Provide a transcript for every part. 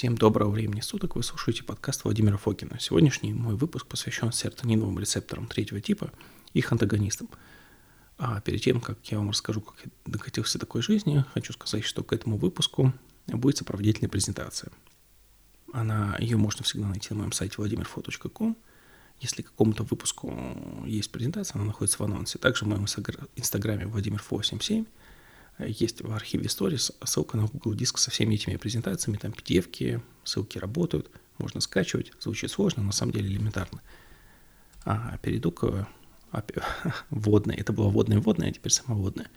Всем доброго времени суток, вы слушаете подкаст Владимира Фокина. Сегодняшний мой выпуск посвящен серотониновым рецепторам третьего типа их антагонистам. А перед тем, как я вам расскажу, как я докатился до такой жизни, хочу сказать, что к этому выпуску будет сопроводительная презентация. Она, ее можно всегда найти на моем сайте vladimirfo.com. Если к какому-то выпуску есть презентация, она находится в анонсе. Также в моем инстаграме vladimirfo77 есть в архиве Stories ссылка на Google Диск со всеми этими презентациями, там pdf ссылки работают, можно скачивать, звучит сложно, на самом деле элементарно. А перейду к вводной, это было вводное-вводное, а теперь самоводное.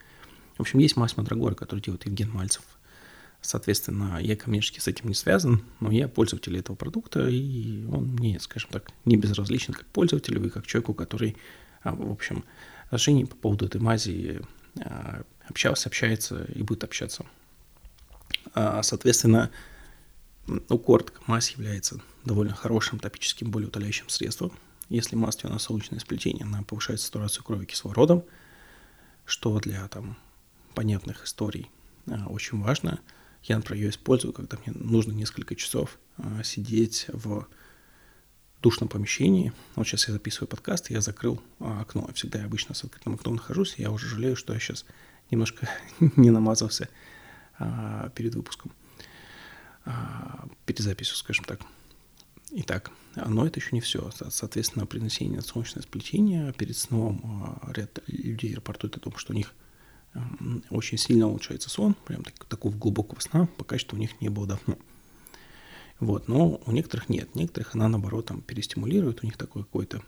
В общем, есть мазь Мандрагора, который делает Евген Мальцев. Соответственно, я коммерчески с этим не связан, но я пользователь этого продукта, и он мне, скажем так, не безразличен как пользователю и как человеку, который, а, в общем, Женей по поводу этой мази а, общался, общается и будет общаться. А, соответственно, ну, коротко, мазь является довольно хорошим топическим болеутоляющим средством. Если мазь на солнечное сплетение, она повышает сатурацию крови кислородом, что для там, понятных историй а, очень важно. Я, например, ее использую, когда мне нужно несколько часов а, сидеть в душном помещении. Вот сейчас я записываю подкаст, я закрыл а, окно. Всегда я обычно с открытым окном нахожусь, я уже жалею, что я сейчас немножко не намазался а, перед выпуском, а, перед записью, скажем так. Итак, но это еще не все. Соответственно, при нанесении на солнечное сплетение перед сном ряд людей рапортует о том, что у них очень сильно улучшается сон, прям так, такого глубокого сна, пока что у них не было давно. Вот, но у некоторых нет. Некоторых она, наоборот, там перестимулирует, у них такое какое-то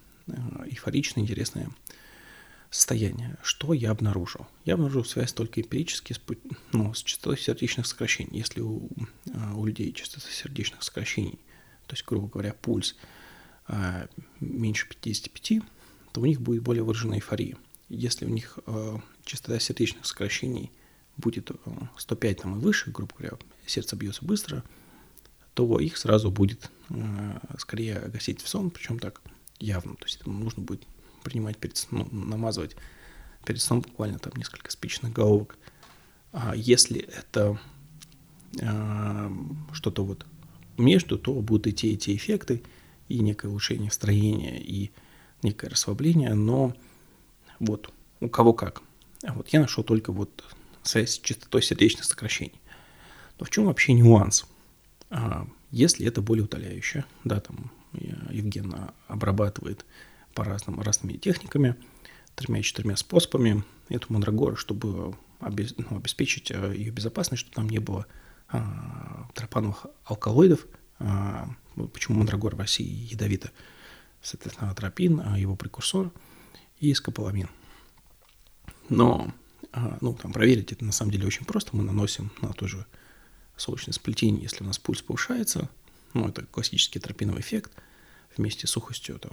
эйфоричное, интересное состояние. Что я обнаружил? Я обнаружил связь только эмпирически с, ну, с частотой сердечных сокращений. Если у, а, у людей частота сердечных сокращений, то есть, грубо говоря, пульс а, меньше 55, то у них будет более выраженная эйфория. Если у них частота сердечных сокращений будет 105 там и выше, грубо говоря, сердце бьется быстро, то их сразу будет скорее гасить в сон, причем так явно. То есть нужно будет принимать перед сном, ну, намазывать перед сном буквально там несколько спичных головок. А если это а, что-то вот между, то будут идти эти эффекты и некое улучшение строения, и некое расслабление, но вот у кого как. А вот я нашел только вот связь с частотой сердечных сокращений. Но в чем вообще нюанс? А, если это более утоляющее, да, там Евген обрабатывает по-разному, разными техниками, тремя-четырьмя способами эту мандрагору, чтобы ну, обеспечить э, ее безопасность, чтобы там не было а, тропановых алкалоидов. А, почему мандрагора в России ядовита? Соответственно, атропин, его прекурсор и скополамин. Но ну, там проверить это на самом деле очень просто. Мы наносим на то же солнечное сплетение, если у нас пульс повышается. Ну, это классический тропиновый эффект вместе с сухостью там,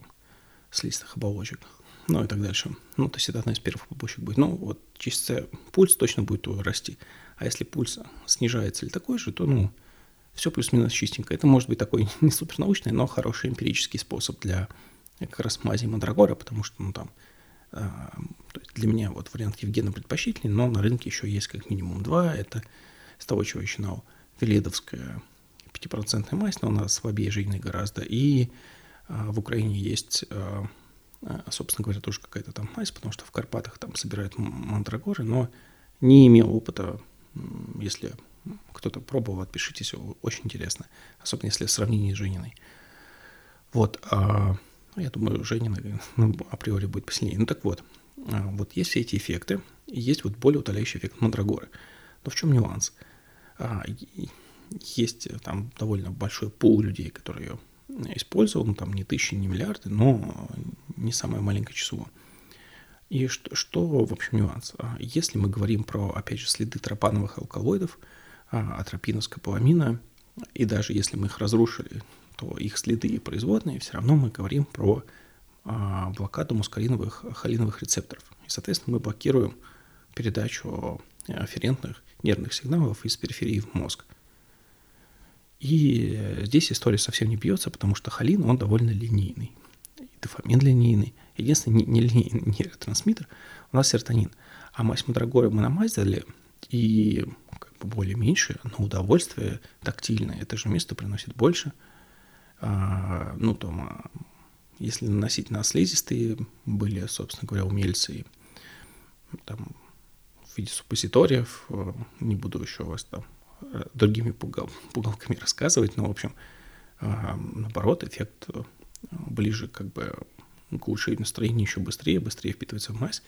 слизистых оболочек, ну и так дальше. Ну, то есть это одна из первых побочек будет. Ну, вот чисто пульс точно будет расти. А если пульс снижается или такой же, то, ну, все плюс-минус чистенько. Это может быть такой не супернаучный, но хороший эмпирический способ для как раз мази мандрагора, потому что, ну, там, э, для меня вот вариант Евгена предпочтительный, но на рынке еще есть как минимум два. Это с того, чего я начинал, веледовская 5% мазь, но она слабее жирной гораздо, и а, в Украине есть, а, а, собственно говоря, тоже какая-то там мазь, потому что в Карпатах там собирают мандрагоры, но не имел опыта, если кто-то пробовал, отпишитесь, очень интересно, особенно если сравнение с Жениной. Вот, а, я думаю, Женина ну, априори будет посильнее. Ну так вот, вот есть все эти эффекты, есть вот более утоляющий эффект мандрагоры. Но в чем нюанс? Есть там довольно большой пул людей, которые ее использовал, ну, там не тысячи, не миллиарды, но не самое маленькое число. И что, что в общем, нюанс? А, если мы говорим про, опять же, следы тропановых алкалоидов, а, атропина, скополамина, и даже если мы их разрушили, то их следы и производные, все равно мы говорим про а, блокаду мускариновых холиновых рецепторов. И, соответственно, мы блокируем передачу афферентных нервных сигналов из периферии в мозг. И здесь история совсем не бьется, потому что холин, он довольно линейный. И дофамин линейный. Единственный не, линейный нейротрансмиттер у нас серотонин. А мазь мандрагоры мы намазали, и как боли меньше, но удовольствие тактильное, это же место приносит больше. А, ну, там, а, если наносить на слизистые, были, собственно говоря, умельцы, там, в виде суппозиториев, э, не буду еще вас там э, другими пугал, пугалками рассказывать, но, в общем, а, наоборот, эффект э, ближе как бы к улучшению настроения еще быстрее, быстрее впитывается в мазь.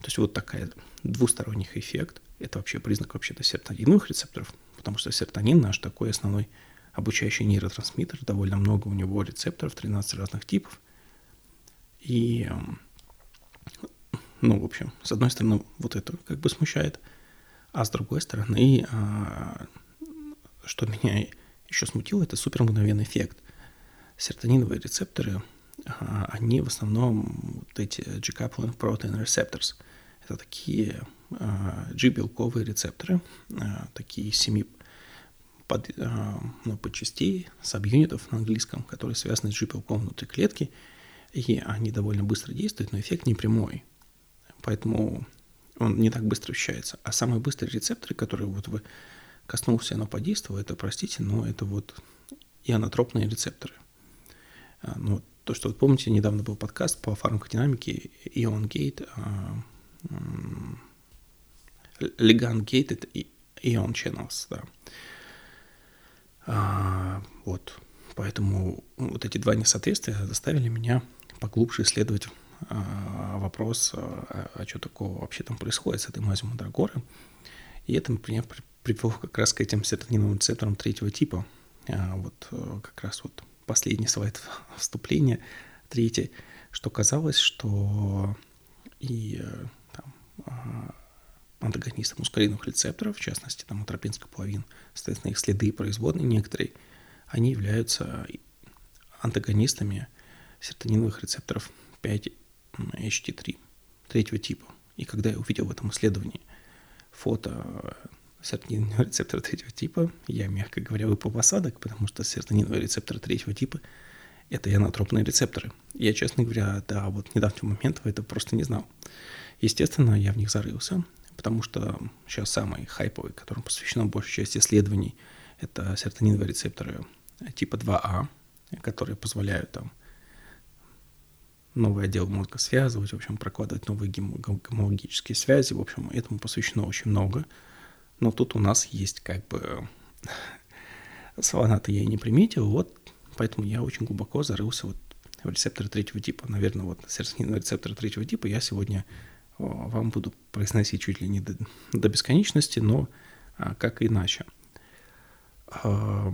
То есть вот такая двусторонний эффект. Это вообще признак вообще-то серотониновых рецепторов, потому что серотонин наш такой основной обучающий нейротрансмиттер, довольно много у него рецепторов, 13 разных типов. И, эм, ну, в общем, с одной стороны, вот это как бы смущает, а с другой стороны, а, что меня еще смутило, это супер мгновенный эффект. Серотониновые рецепторы, а, они в основном вот эти G-coupled protein receptors. Это такие а, G-белковые рецепторы, такие семи под, ну, подчастей, саб-юнитов на английском, которые связаны с G-белком внутри клетки, и они довольно быстро действуют, но эффект не прямой. Поэтому он не так быстро ощущается. А самые быстрые рецепторы, которые вот вы коснулся, оно подействовало, это, простите, но это вот ионотропные рецепторы. А, ну, то, что вот помните, недавно был подкаст по фармакодинамике Ion Gate, Ligand Gated Ion Channels, да. А, вот, поэтому вот эти два несоответствия заставили меня поглубже исследовать вопрос, а, а что такого вообще там происходит с этой мазью Мандрагоры. И это меня привел как раз к этим серотониновым рецепторам третьего типа. А, вот э, как раз вот последний слайд вступления, третий, что казалось, что и э, там, а, антагонисты мускулиновых рецепторов, в частности, там атропинской половин, соответственно, их следы и производные некоторые, они являются антагонистами серотониновых рецепторов 5-HT3 третьего типа. И когда я увидел в этом исследовании фото серотонинового рецептора третьего типа. Я, мягко говоря, выпал в осадок, потому что серотониновые рецепторы третьего типа – это ионотропные рецепторы. Я, честно говоря, до вот недавнего момента это просто не знал. Естественно, я в них зарылся, потому что сейчас самый хайповый, которому посвящена большая часть исследований, это серотониновые рецепторы типа 2А, которые позволяют там новый отдел мозга связывать, в общем, прокладывать новые гомологические связи. В общем, этому посвящено очень много – но тут у нас есть как бы... Солоната я и не приметил, вот поэтому я очень глубоко зарылся вот в рецепторы третьего типа. Наверное, вот серотонинные рецепторы третьего типа я сегодня вам буду произносить чуть ли не до, до бесконечности, но а, как иначе. А,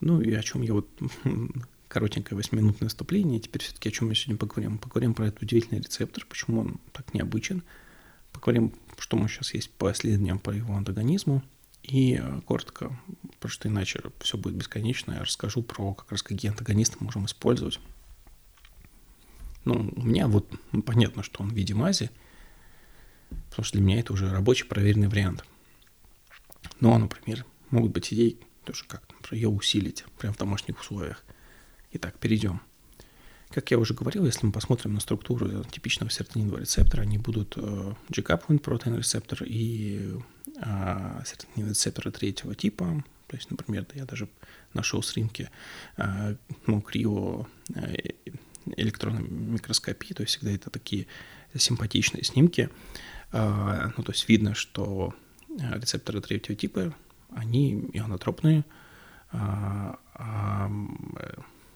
ну и о чем я вот коротенькое восьминутное вступление. Теперь все-таки о чем мы сегодня поговорим. Поговорим про этот удивительный рецептор, почему он так необычен, Поговорим, что мы сейчас есть по исследованиям по его антагонизму. И э, коротко, потому что иначе все будет бесконечно, я расскажу про как раз какие антагонисты можем использовать. Ну, у меня вот понятно, что он в виде мази, потому что для меня это уже рабочий проверенный вариант. Но, например, могут быть идеи тоже как, например, ее усилить прямо в домашних условиях. Итак, перейдем. Как я уже говорил, если мы посмотрим на структуру типичного серотонинового рецептора, они будут э, G-coupled protein рецептор и э, серотониновые рецепторы третьего типа. То есть, например, я даже нашел с рынки э, ну, крио э, электронной микроскопии, то есть всегда это такие симпатичные снимки. Э, ну, то есть видно, что рецепторы третьего типа, они ионотропные, э, э,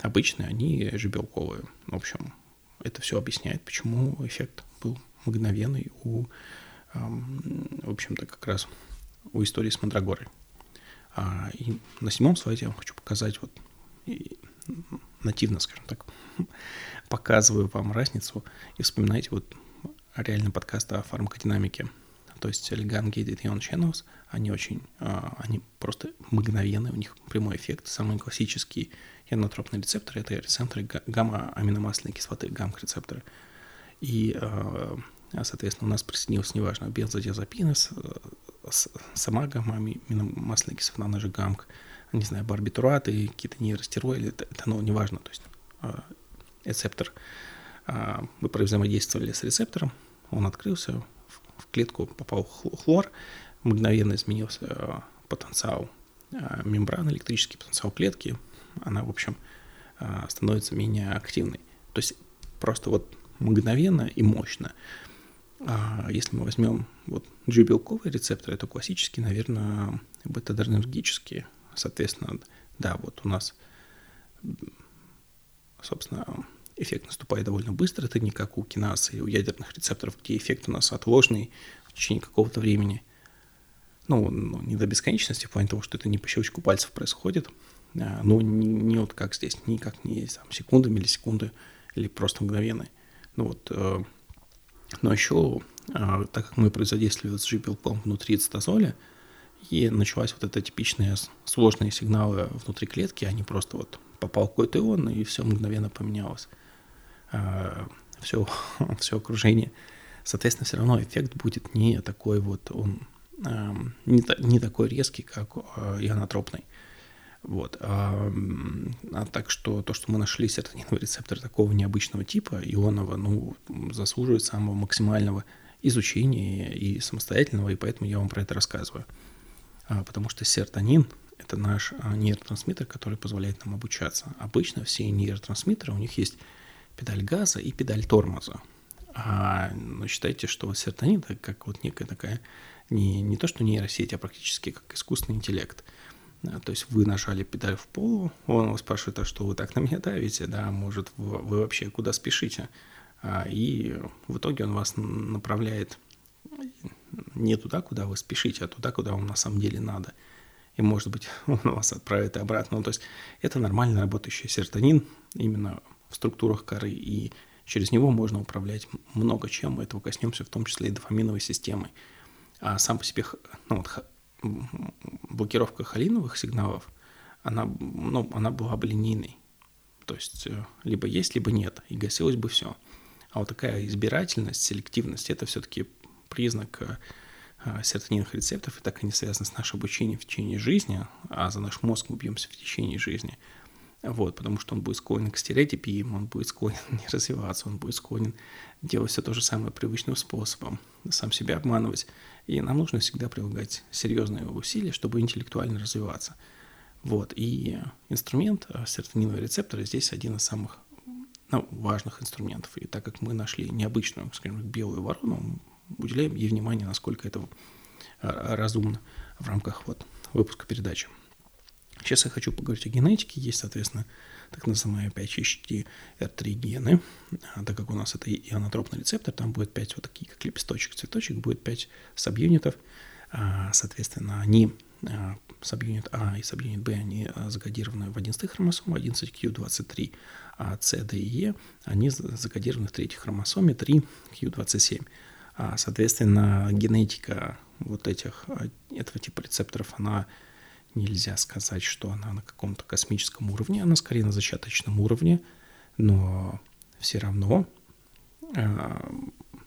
обычные, они же белковые. В общем, это все объясняет, почему эффект был мгновенный у, в общем-то, как раз у истории с Мандрагорой. А, и на седьмом слайде я вам хочу показать вот и нативно, скажем так, показываю вам разницу и вспоминайте вот реально подкаст о фармакодинамике. То есть Elegant Gated Ion Channels, они очень, а, они просто мгновенные, у них прямой эффект, самый классический Ионотропные рецепторы — это рецепторы гамма-аминомасляной кислоты, гамк-рецепторы. И, э, соответственно, у нас присоединился, неважно, бензодиазепин, сама гамма-аминомасляная кислота, она же гамк, не знаю, барбитураты, какие-то нейростероиды, это, это ну, неважно, то есть э, рецептор, мы взаимодействовали с рецептором, он открылся, в клетку попал хлор, мгновенно изменился потенциал мембраны, электрический потенциал клетки, она, в общем, становится менее активной. То есть просто вот мгновенно и мощно. А если мы возьмем вот G-белковые рецепторы, это классические, наверное, бета-адренергические. Соответственно, да, вот у нас, собственно, эффект наступает довольно быстро. Это не как у кинаса и у ядерных рецепторов, где эффект у нас отложенный в течение какого-то времени. Ну, ну, не до бесконечности, в плане того, что это не по щелчку пальцев происходит, а, но не, не вот как здесь, не есть там секунды, миллисекунды или просто мгновенные. Ну вот, э, но еще, э, так как мы производительствовали с G-белком внутри цитозоля, и началась вот эта типичная сложные сигналы внутри клетки, они просто вот попал какой-то ион, и все мгновенно поменялось. Все, э, все окружение. Соответственно, все равно эффект будет не такой вот, он не, не такой резкий, как ионотропный. Вот. А, а так что то, что мы нашли серотониновый рецептор такого необычного типа, ионового, ну, заслуживает самого максимального изучения и самостоятельного, и поэтому я вам про это рассказываю. А, потому что серотонин – это наш а, нейротрансмиттер, который позволяет нам обучаться. Обычно все нейротрансмиттеры, у них есть педаль газа и педаль тормоза. А, но считайте, что серотонин – это как вот некая такая, не, не то что нейросеть, а практически как искусственный интеллект – то есть вы нажали педаль в пол, он вас спрашивает, а что вы так на меня давите, да, может, вы вообще куда спешите? А, и в итоге он вас направляет не туда, куда вы спешите, а туда, куда вам на самом деле надо. И, может быть, он вас отправит обратно. Ну, то есть это нормально работающий серотонин именно в структурах коры, и через него можно управлять много чем. Мы этого коснемся, в том числе и дофаминовой системой. А сам по себе ну, вот, блокировка холиновых сигналов, она, ну, она была бы линейной. То есть э, либо есть, либо нет, и гасилось бы все. А вот такая избирательность, селективность – это все-таки признак э, э, серотониновых рецепторов, и так они связаны с нашим обучением в течение жизни, а за наш мозг мы бьемся в течение жизни. Вот, потому что он будет склонен к стереотипиям, он будет склонен не развиваться, он будет склонен делать все то же самое привычным способом, сам себя обманывать. И нам нужно всегда прилагать серьезные усилия, чтобы интеллектуально развиваться. Вот. И инструмент э, серотонинового рецептора здесь один из самых ну, важных инструментов. И так как мы нашли необычную, скажем, белую ворону, уделяем ей внимание, насколько это э, разумно в рамках вот, выпуска передачи. Сейчас я хочу поговорить о генетике. Есть, соответственно, так называемые 5HT-R3 гены. А, так как у нас это ионотропный рецептор, там будет 5 вот такие, как лепесточек, цветочек, будет 5 сабъюнитов. А, соответственно, они а, сабъюнит А и сабъюнит Б, они закодированы в 11 хромосоме, 11Q23, а С, Д и Е, они закодированы в третьей хромосоме 3Q27. Соответственно, генетика вот этих, этого типа рецепторов, она нельзя сказать, что она на каком-то космическом уровне, она скорее на зачаточном уровне, но все равно э,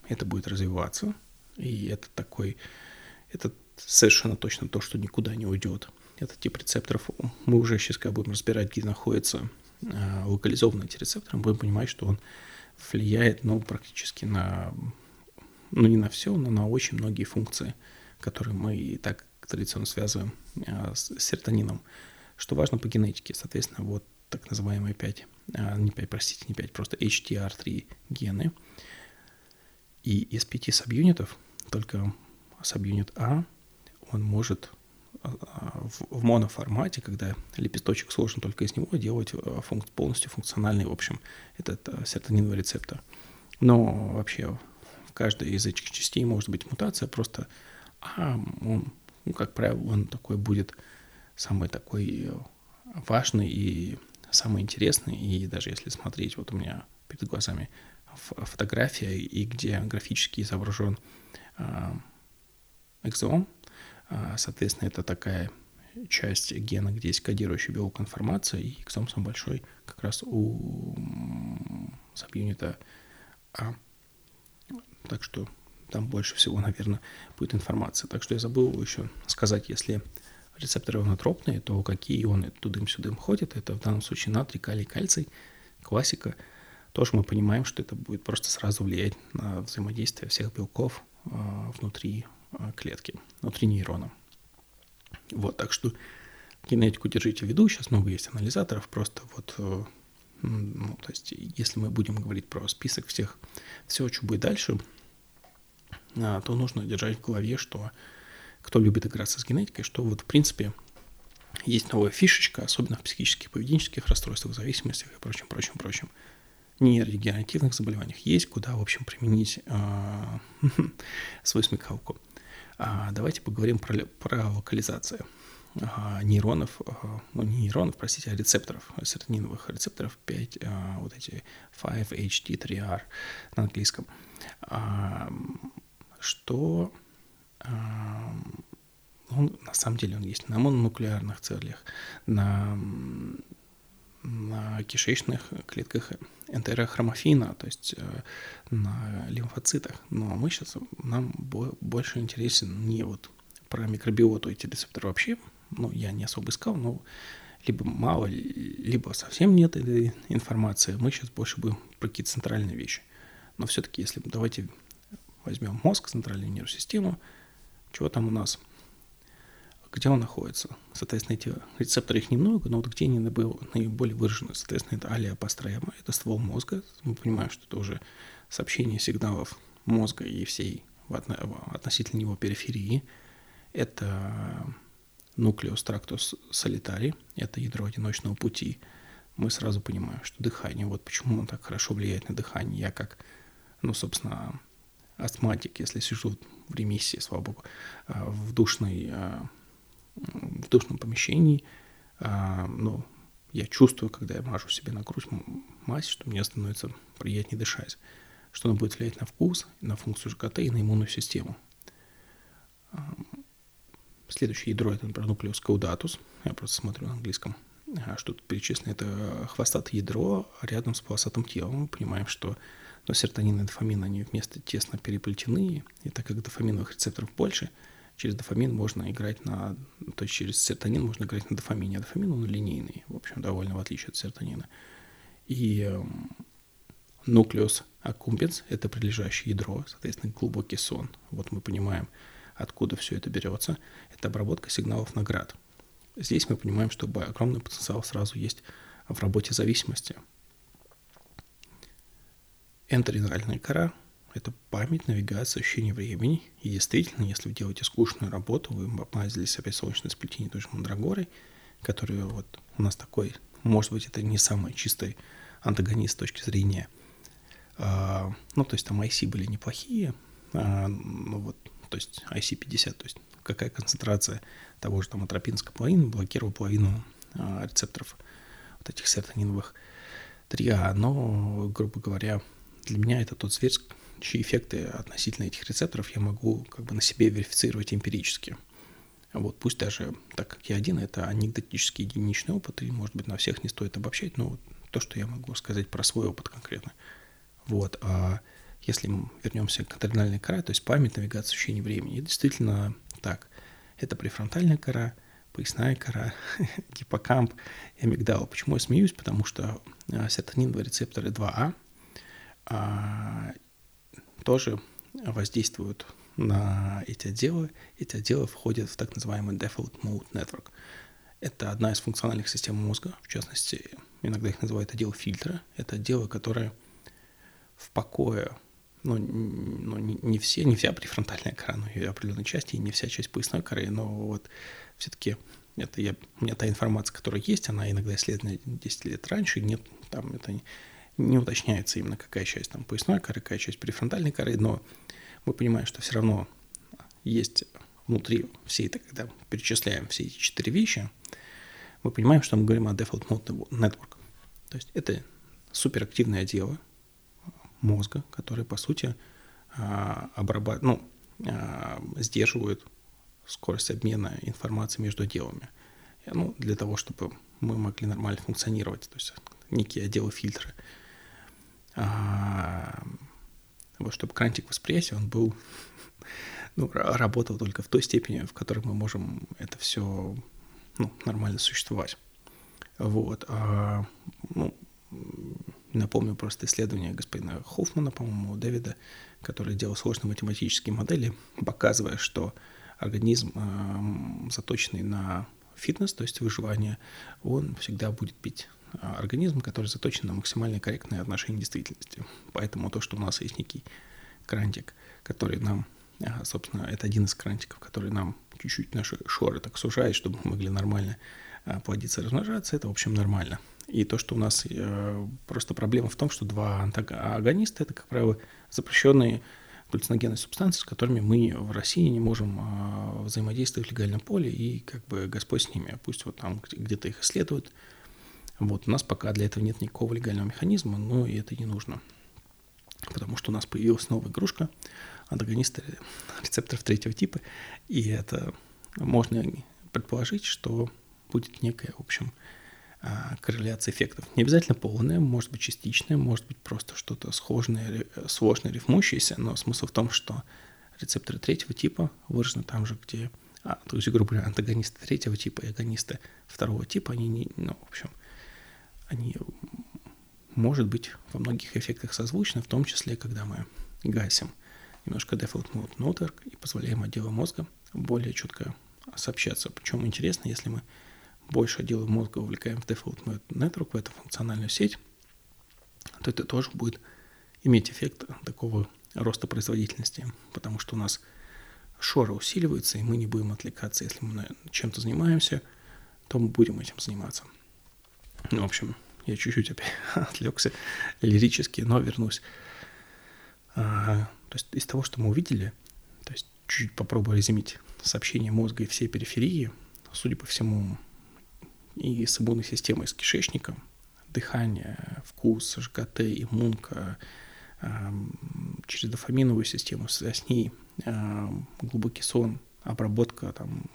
это будет развиваться, и это такой, это совершенно точно то, что никуда не уйдет. Это тип рецепторов, мы уже сейчас как будем разбирать, где находятся э, локализованные эти рецепторы, мы будем понимать, что он влияет, ну, практически на, ну, не на все, но на очень многие функции, которые мы и так традиционно связываем а, с серотонином. Что важно по генетике, соответственно, вот так называемые 5, а, не 5, простите, не 5, просто HTR3 гены. И из пяти сабюнитов только сабюнит А, он может а, в моноформате, когда лепесточек сложен только из него, делать функ- полностью функциональный, в общем, этот серотониновый рецептор. Но вообще в каждой из этих частей может быть мутация, просто А, он ну, как правило, он такой будет самый такой э, важный и самый интересный. И даже если смотреть, вот у меня перед глазами фотография, и где графически изображен э, экзом, э, соответственно, это такая часть гена, где есть кодирующий белок информация, и экзом самый большой как раз у сабюнита А. Так что там больше всего, наверное, будет информация. Так что я забыл еще сказать, если рецепторы ионотропные, то какие ионы тудым-сюдым ходят, это в данном случае натрий, калий, кальций, классика. Тоже мы понимаем, что это будет просто сразу влиять на взаимодействие всех белков э, внутри клетки, внутри нейрона. Вот, так что генетику держите в виду, сейчас много есть анализаторов, просто вот, ну, то есть, если мы будем говорить про список всех, все, что будет дальше, а, то нужно держать в голове, что кто любит играться с генетикой, что вот, в принципе, есть новая фишечка, особенно в психических поведенческих расстройствах, зависимостях и прочем, прочем, прочим нейродегенеративных заболеваниях есть, куда, в общем, применить э, свою смекалку. А давайте поговорим про, про локализацию э, нейронов, ну, не нейронов, простите, а рецепторов, серотониновых рецепторов 5, э, вот эти 5-HT3R на английском. Что э, он, на самом деле он есть на мононуклеарных целях, на на кишечных клетках энтерохромофина, то есть э, на лимфоцитах. Но мы сейчас, нам больше интересен не вот про микробиоту эти рецепторы вообще, ну, я не особо искал, но либо мало, либо совсем нет этой информации. Мы сейчас больше будем про какие-то центральные вещи. Но все-таки, если давайте возьмем мозг, центральную нервную систему, чего там у нас – где он находится. Соответственно, эти рецепторы их немного, но вот где они наиболее выражены, соответственно, это алиопостроема, это ствол мозга. Мы понимаем, что это уже сообщение сигналов мозга и всей относительно его периферии. Это нуклеус трактус солитари, это ядро одиночного пути. Мы сразу понимаем, что дыхание, вот почему он так хорошо влияет на дыхание. Я как, ну, собственно, астматик, если сижу в ремиссии, слава богу, а, в душной а, в душном помещении, но я чувствую, когда я мажу себе на грудь мазь, что мне становится приятнее дышать, что она будет влиять на вкус, на функцию ЖКТ и на иммунную систему. Следующее ядро – это, например, нуклеус каудатус. Я просто смотрю на английском. Что тут перечислено? Это хвостатое ядро рядом с полосатым телом. Мы понимаем, что но серотонин и дофамин, они вместе тесно переплетены, и так как дофаминовых рецепторов больше – через дофамин можно играть на... То есть через серотонин можно играть на дофамине. А дофамин, он линейный, в общем, довольно в отличие от серотонина. И э, нуклеус аккумбенс – это прилежащее ядро, соответственно, глубокий сон. Вот мы понимаем, откуда все это берется. Это обработка сигналов наград. Здесь мы понимаем, что огромный потенциал сразу есть в работе зависимости. Энтеринальная кора это память, навигация, ощущение времени. И действительно, если вы делаете скучную работу, вы обмазали себе солнечное сплетение той же мандрагорой, который вот у нас такой, может быть, это не самый чистый антагонист с точки зрения, а, ну, то есть там IC были неплохие, а, ну вот, то есть IC50, то есть какая концентрация того же там атропинской половины блокировала половину а, рецепторов вот этих серотониновых 3А, но, грубо говоря, для меня это тот зверь, чьи эффекты относительно этих рецепторов я могу как бы на себе верифицировать эмпирически. Вот, пусть даже, так как я один, это анекдотический единичный опыт, и, может быть, на всех не стоит обобщать, но то, что я могу сказать про свой опыт конкретно. Вот, а если мы вернемся к адrenальной коре, то есть память, навигация, ощущение времени, действительно так. Это префронтальная кора, поясная кора, гиппокамп и амигдала. Почему я смеюсь? Потому что а, серотониновые рецепторы 2А, а, тоже воздействуют на эти отделы. Эти отделы входят в так называемый Default Mode Network. Это одна из функциональных систем мозга, в частности, иногда их называют отдел фильтра. Это отделы, которые в покое, ну, ну не, не все, не вся префронтальная кора, но и определенной части, и не вся часть поясной коры, но вот все-таки это я, у меня та информация, которая есть, она иногда исследована 10 лет раньше, нет, там это не уточняется именно какая часть там поясной коры, какая часть префронтальной коры, но мы понимаем, что все равно есть внутри всей это, когда перечисляем все эти четыре вещи, мы понимаем, что мы говорим о Default Mode Network. То есть это суперактивное дело мозга, которое, по сути, а, обрабатывает, ну, а, сдерживает скорость обмена информацией между отделами. Ну, для того, чтобы мы могли нормально функционировать, то есть некие отделы фильтра а, вот, чтобы крантик восприятия, он был, ну, работал только в той степени, в которой мы можем это все ну, нормально существовать. Вот. А, ну, Напомню просто исследование господина Хоффмана, по-моему, Дэвида, который делал сложные математические модели, показывая, что организм, э, заточенный на фитнес, то есть выживание, он всегда будет пить а, организм, который заточен на максимально корректное отношение к действительности. Поэтому то, что у нас есть некий крантик, который нам, а, собственно, это один из крантиков, который нам чуть-чуть наши шоры так сужает, чтобы мы могли нормально а, плодиться и размножаться, это, в общем, нормально. И то, что у нас э, просто проблема в том, что два антагониста, это, как правило, запрещенные галлюциногенные субстанции, с которыми мы в России не можем э, взаимодействовать в легальном поле, и как бы Господь с ними, пусть вот там где-то их исследуют. Вот, у нас пока для этого нет никакого легального механизма, но и это не нужно. Потому что у нас появилась новая игрушка, антагонисты рецепторов третьего типа, и это можно предположить, что будет некая, в общем, а, корреляция эффектов. Не обязательно полная, может быть частичная, может быть просто что-то сложное, сложное рифмующееся, но смысл в том, что рецепторы третьего типа выражены там же, где а, то есть, грубо говоря, антагонисты третьего типа и агонисты второго типа, они, не, ну, в общем, они, может быть, во многих эффектах созвучны, в том числе, когда мы гасим немножко default mode network и позволяем отделу мозга более четко сообщаться. Причем интересно, если мы больше отдела мозга увлекаем в default mode network, в эту функциональную сеть, то это тоже будет иметь эффект такого роста производительности, потому что у нас шоры усиливаются, и мы не будем отвлекаться. Если мы чем-то занимаемся, то мы будем этим заниматься. Ну, в общем, я чуть-чуть опять отвлекся лирически, но вернусь. А, то есть из того, что мы увидели, то есть чуть-чуть попробую резюмить сообщение мозга и всей периферии, судя по всему, и с иммунной системой, с кишечником, дыхание, вкус, ЖКТ, иммунка, а, через дофаминовую систему, с ней а, глубокий сон, обработка там,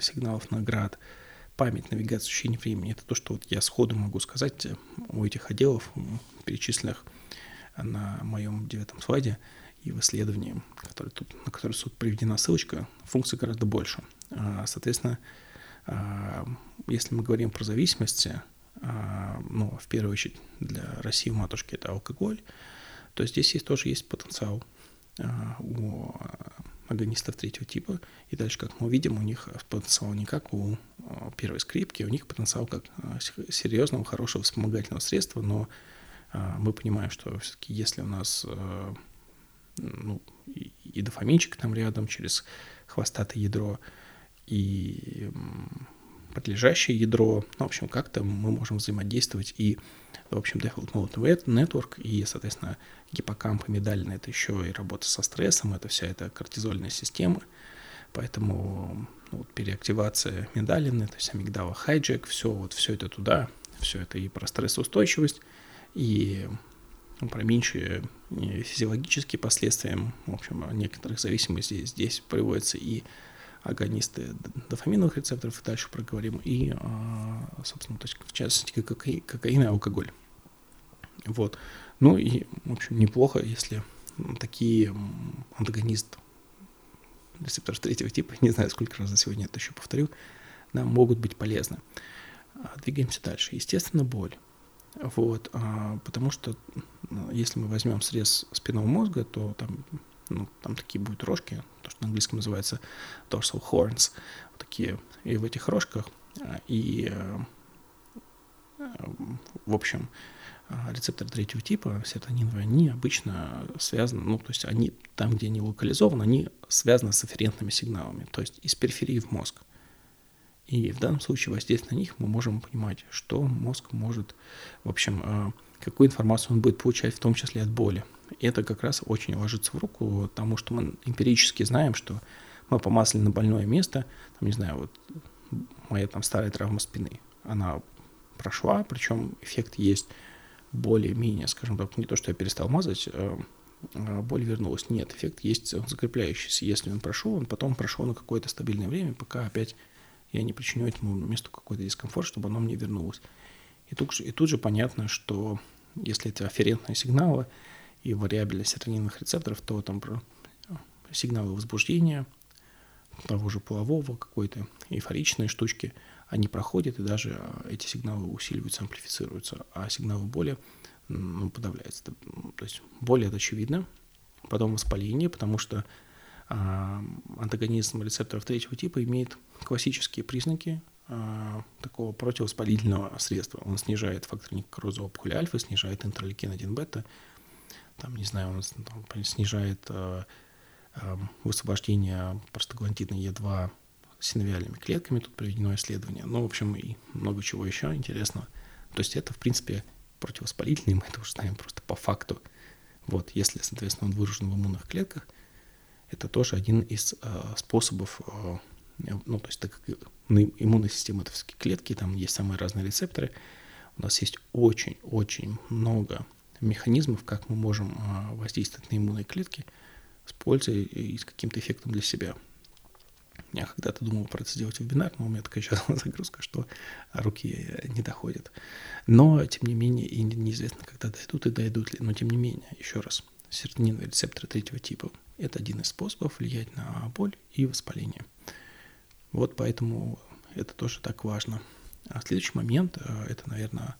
сигналов наград – память, навигация, ощущение времени. Это то, что вот я сходу могу сказать у этих отделов, перечисленных на моем девятом слайде и в исследовании, который тут, на который тут приведена ссылочка, функций гораздо больше. А, соответственно, а, если мы говорим про зависимости, а, ну, в первую очередь для России матушки это алкоголь, то здесь есть, тоже есть потенциал у агонистов третьего типа. И дальше, как мы увидим, у них потенциал не как у э, первой скрипки, у них потенциал как э, серьезного, хорошего вспомогательного средства, но э, мы понимаем, что все-таки если у нас ну, и дофаминчик там рядом через хвостатое ядро, и подлежащее ядро. Ну, в общем, как-то мы можем взаимодействовать и, в общем, Default Mode Network и, соответственно, гиппокамп и медалина — это еще и работа со стрессом, это вся эта кортизольная система. Поэтому ну, вот, переактивация медалины, то есть амигдала хайджек, все, вот все это туда, все это и про стрессоустойчивость, и ну, про меньшие физиологические последствия, в общем, некоторых зависимостей здесь приводится и агонисты дофаминовых рецепторов, и дальше проговорим, и, а, собственно, то есть, в частности, кокаин и алкоголь. Вот. Ну и, в общем, неплохо, если такие антагонист рецепторов третьего типа, не знаю, сколько раз за сегодня это еще повторю, нам могут быть полезны. А, двигаемся дальше. Естественно, боль. Вот, а, потому что если мы возьмем срез спинного мозга, то там ну, там такие будут рожки, то, что на английском называется dorsal horns, вот такие, и в этих рожках, а, и, э, в общем, рецепторы третьего типа, серотониновые, они обычно связаны, ну, то есть они там, где они локализованы, они связаны с афферентными сигналами, то есть из периферии в мозг. И в данном случае, воздействие на них, мы можем понимать, что мозг может, в общем, а, какую информацию он будет получать, в том числе от боли. И это как раз очень ложится в руку потому что мы эмпирически знаем, что мы помаслили на больное место, там, не знаю, вот моя там старая травма спины, она прошла, причем эффект есть более-менее, скажем так, не то, что я перестал мазать, а, а боль вернулась. Нет, эффект есть он закрепляющийся. Если он прошел, он потом прошел на какое-то стабильное время, пока опять я не причиню этому месту какой-то дискомфорт, чтобы оно мне вернулось. И тут, и тут же понятно, что если это афферентные сигналы, и вариабельность серотониновых рецепторов, то там про сигналы возбуждения, того же полового, какой-то эйфоричной штучки, они проходят, и даже а, эти сигналы усиливаются, амплифицируются, а сигналы боли ну, подавляется. То есть боль это очевидно. Потом воспаление, потому что а, антагонизм рецепторов третьего типа имеет классические признаки а, такого противовоспалительного средства. Он снижает фактор некроза опухоли альфа, снижает интерлейкин 1 бета, там, не знаю, он там, снижает а, а, высвобождение простагландина Е2 синовиальными клетками, тут проведено исследование. Ну, в общем, и много чего еще интересного. То есть это, в принципе, противовоспалительный, мы это уже знаем просто по факту. Вот, если, соответственно, он выражен в иммунных клетках, это тоже один из э, способов, э, ну, то есть так как иммунная система это все клетки, там есть самые разные рецепторы, у нас есть очень-очень много механизмов, как мы можем э, воздействовать на иммунные клетки с пользой и с каким-то эффектом для себя. Я когда-то думал про это сделать вебинар, но у меня такая сейчас загрузка, что руки не доходят. Но, тем не менее, и неизвестно, когда дойдут и дойдут ли. Но, тем не менее, еще раз, серотониновые рецепторы третьего типа – это один из способов влиять на боль и воспаление. Вот поэтому это тоже так важно. А следующий момент э, – это, наверное,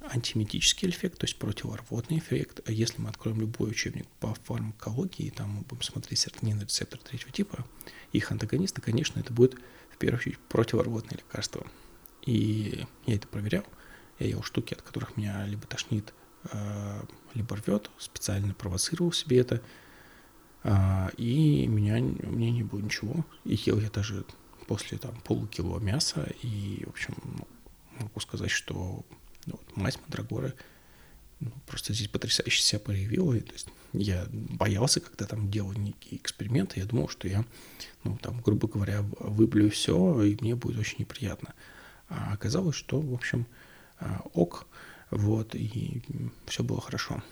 антиметический эффект, то есть противорвотный эффект. А если мы откроем любой учебник по фармакологии, там мы будем смотреть серотонин рецептор третьего типа, их антагонисты, конечно, это будет в первую очередь противорвотные лекарства. И я это проверял. Я ел штуки, от которых меня либо тошнит, э, либо рвет, специально провоцировал себе это. А, и меня, мне не было ничего. И ел я даже после там полукило мяса. И, в общем, могу сказать, что ну, вот, мать Мандрагоры ну, просто здесь потрясающе себя проявила. И, то есть я боялся, когда там делал некие эксперименты, я думал, что я, ну, там, грубо говоря, выблю все, и мне будет очень неприятно. А оказалось, что, в общем, а, ок, вот, и все было хорошо.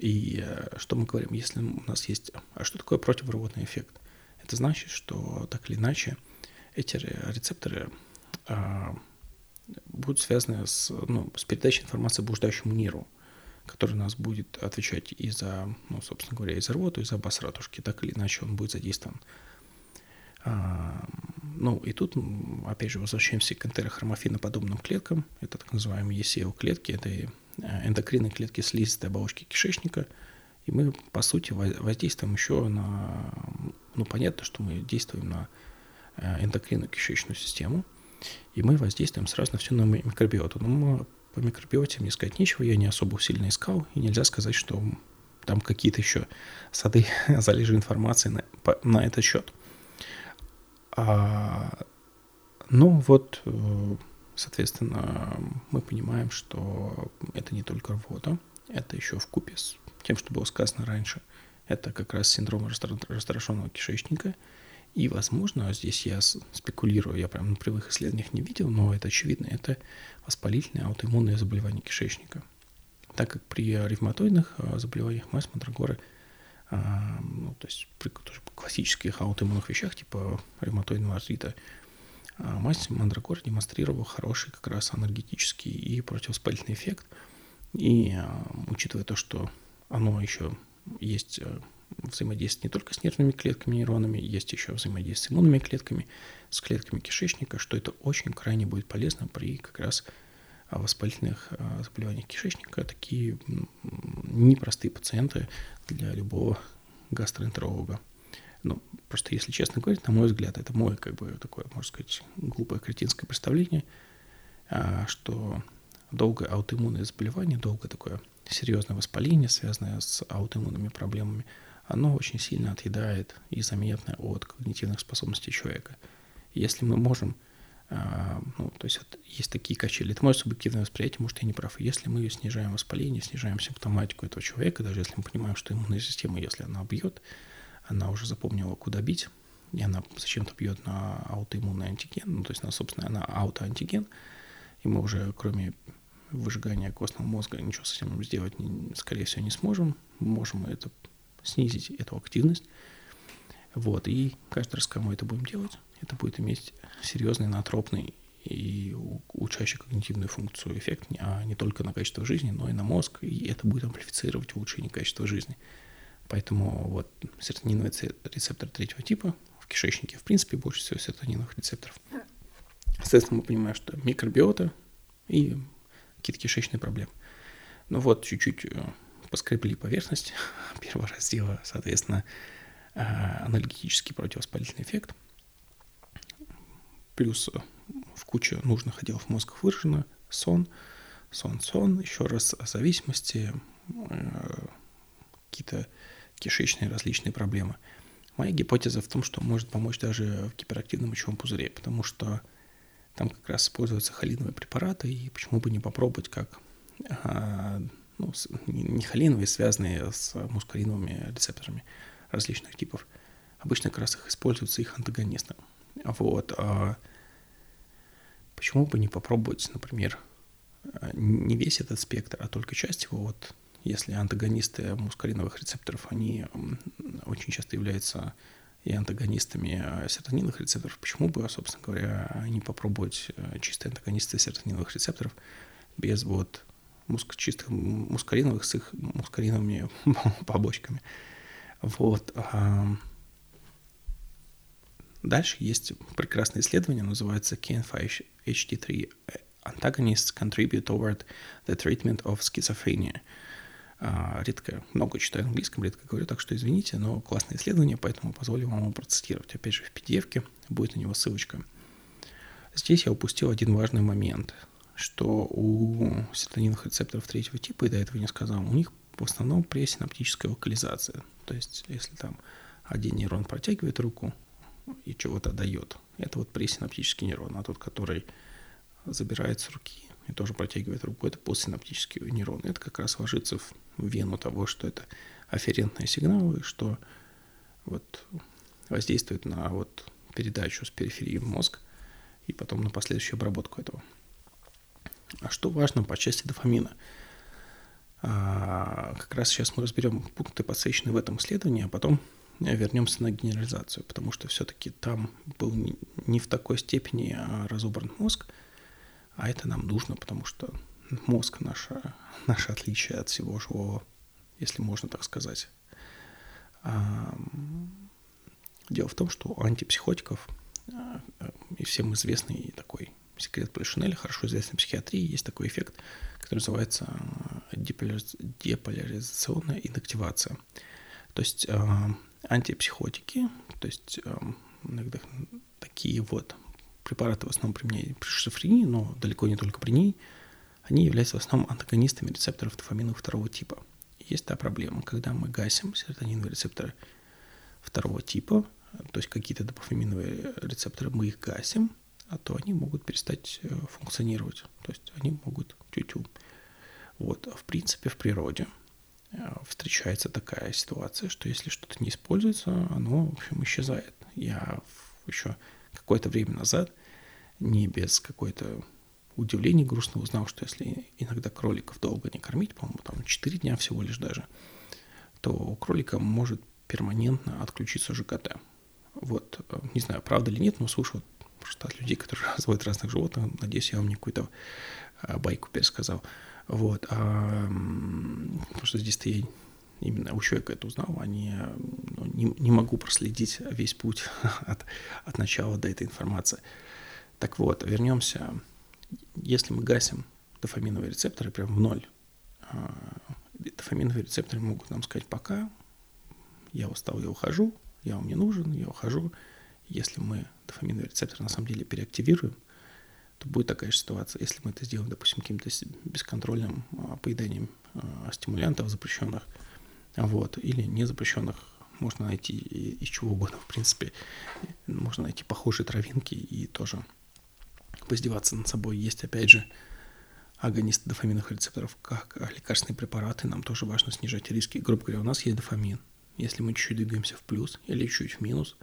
И э, что мы говорим, если у нас есть... А что такое противорвотный эффект? Это значит, что так или иначе эти рецепторы а, будут связаны с, ну, с передачей информации блуждающему нерву, который у нас будет отвечать и за, ну, собственно говоря, и за рвоту, и за басратушки. Так или иначе он будет задействован. А, ну, и тут, опять же, возвращаемся к энтерохромофиноподобным клеткам. Это так называемые ECL-клетки, это э, эндокринные клетки слизистой оболочки кишечника. И мы, по сути, воздействуем еще на... Ну, понятно, что мы действуем на э, эндокринную кишечную систему – и мы воздействуем сразу на всю на микробиоту. Но по микробиоте мне сказать нечего, я не особо сильно искал, и нельзя сказать, что там какие-то еще сады залежи информации на, по, на этот счет. А, ну вот, э, соответственно, мы понимаем, что это не только рвота, это еще в купе с тем, что было сказано раньше. Это как раз синдром расторошенного кишечника – и, возможно, здесь я спекулирую, я прям на прямых исследованиях не видел, но это очевидно, это воспалительное аутоиммунное заболевание кишечника. Так как при ревматоидных а, заболеваниях мазь мандрагоры, а, ну, то есть при классических аутоиммунных вещах, типа ревматоидного артрита, а, мазь мандрагоры демонстрировала хороший как раз анальгетический и противовоспалительный эффект. И учитывая то, что оно еще есть взаимодействие не только с нервными клетками, нейронами, есть еще взаимодействие с иммунными клетками, с клетками кишечника, что это очень крайне будет полезно при как раз а, воспалительных а, заболеваниях кишечника. Такие непростые пациенты для любого гастроэнтеролога. Ну, просто если честно говорить, на мой взгляд, это мое, как бы, такое, можно сказать, глупое кретинское представление, а, что долгое аутоиммунное заболевание, долгое такое серьезное воспаление, связанное с аутоиммунными проблемами – оно очень сильно отъедает и заметно от когнитивных способностей человека. Если мы можем, а, ну, то есть есть такие качели, это мое субъективное восприятие, может, я не прав. Если мы снижаем воспаление, снижаем симптоматику этого человека, даже если мы понимаем, что иммунная система, если она бьет, она уже запомнила, куда бить, и она зачем-то бьет на аутоиммунный антиген, ну, то есть на, собственно, на аутоантиген, и мы уже, кроме выжигания костного мозга, ничего с этим сделать, скорее всего, не сможем. Можем это снизить эту активность. Вот, и каждый раз, мы это будем делать, это будет иметь серьезный натропный и улучшающий когнитивную функцию эффект, а не только на качество жизни, но и на мозг, и это будет амплифицировать улучшение качества жизни. Поэтому вот серотониновый рецептор третьего типа в кишечнике, в принципе, больше всего серотониновых рецепторов. Соответственно, мы понимаем, что микробиота и какие-то кишечные проблемы. Ну вот, чуть-чуть э, поскребли поверхность первого раздела, соответственно, э, анальгетический противовоспалительный эффект. Плюс в куче нужных отделов мозга выражено сон, сон, сон, еще раз зависимости, какие-то кишечные различные проблемы. Моя гипотеза в том, что может помочь даже в гиперактивном мочевом пузыре, потому что там как раз используются холиновые препараты, и почему бы не попробовать как а, ну, не холиновые, связанные с мускариновыми рецепторами различных типов. Обычно как раз их используются их антагонисты. Вот. А почему бы не попробовать, например, не весь этот спектр, а только часть его, вот если антагонисты мускариновых рецепторов, они очень часто являются и антагонистами э, серотониновых рецепторов, почему бы, собственно говоря, не попробовать э, чистые антагонисты серотониновых рецепторов без вот муск, чистых мускариновых с их мускариновыми побочками. Вот. Дальше есть прекрасное исследование, называется KN5-HT3 Antagonists Contribute Toward the Treatment of Schizophrenia – а, редко, много читаю английском, редко говорю, так что извините, но классное исследование, поэтому позволю вам его процитировать. Опять же, в PDF будет на него ссылочка. Здесь я упустил один важный момент, что у серотониновых рецепторов третьего типа, и до этого не сказал, у них в основном пресинаптическая локализация. То есть, если там один нейрон протягивает руку и чего-то дает, это вот пресинаптический нейрон, а тот, который забирает с руки и тоже протягивает руку, это постсинаптический нейрон. Это как раз ложится в вену того, что это афферентные сигналы, что вот воздействует на вот передачу с периферии в мозг и потом на последующую обработку этого. А что важно по части дофамина? А, как раз сейчас мы разберем пункты, подсвеченные в этом исследовании, а потом вернемся на генерализацию, потому что все-таки там был не в такой степени а, разобран мозг, а это нам нужно, потому что мозг наше, наше отличие от всего живого, если можно так сказать. Дело в том, что у антипсихотиков а, и всем известный такой секрет Полишинеля, хорошо известный в психиатрии, есть такой эффект, который называется а, деполяризационная инактивация. То есть а, антипсихотики, то есть иногда такие вот препараты в основном применяют при шизофрении, но далеко не только при ней, они являются в основном антагонистами рецепторов дофамина второго типа. Есть та проблема, когда мы гасим серотониновые рецепторы второго типа, то есть какие-то дофаминовые рецепторы, мы их гасим, то они могут перестать э, функционировать. То есть они могут тю-тю. Вот, а в принципе, в природе э, встречается такая ситуация, что если что-то не используется, оно, в общем, исчезает. Я еще какое-то время назад, не без какой-то удивления грустно узнал, что если иногда кроликов долго не кормить, по-моему, там 4 дня всего лишь даже, то у кролика может перманентно отключиться ЖКТ. Вот, э, не знаю, правда или нет, но слушаю просто от людей, которые разводят разных животных. Надеюсь, я вам не какую-то э, байку пересказал. Вот. А, потому что здесь-то я именно у человека это узнал, а не, ну, не, не могу проследить весь путь от, от начала до этой информации. Так вот, вернемся. Если мы гасим дофаминовые рецепторы прям в ноль, а, дофаминовые рецепторы могут нам сказать «пока, я устал, я ухожу, я вам не нужен, я ухожу». Если мы дофаминовые рецепторы на самом деле переактивируем, то будет такая же ситуация. Если мы это сделаем, допустим, каким-то бесконтрольным а, поеданием а, стимулянтов запрещенных – вот, или незапрещенных можно найти из чего угодно, в принципе. Можно найти похожие травинки и тоже поиздеваться над собой. Есть, опять же, агонисты дофаминовых рецепторов, как лекарственные препараты. Нам тоже важно снижать риски. Грубо говоря, у нас есть дофамин. Если мы чуть-чуть двигаемся в плюс или чуть в минус,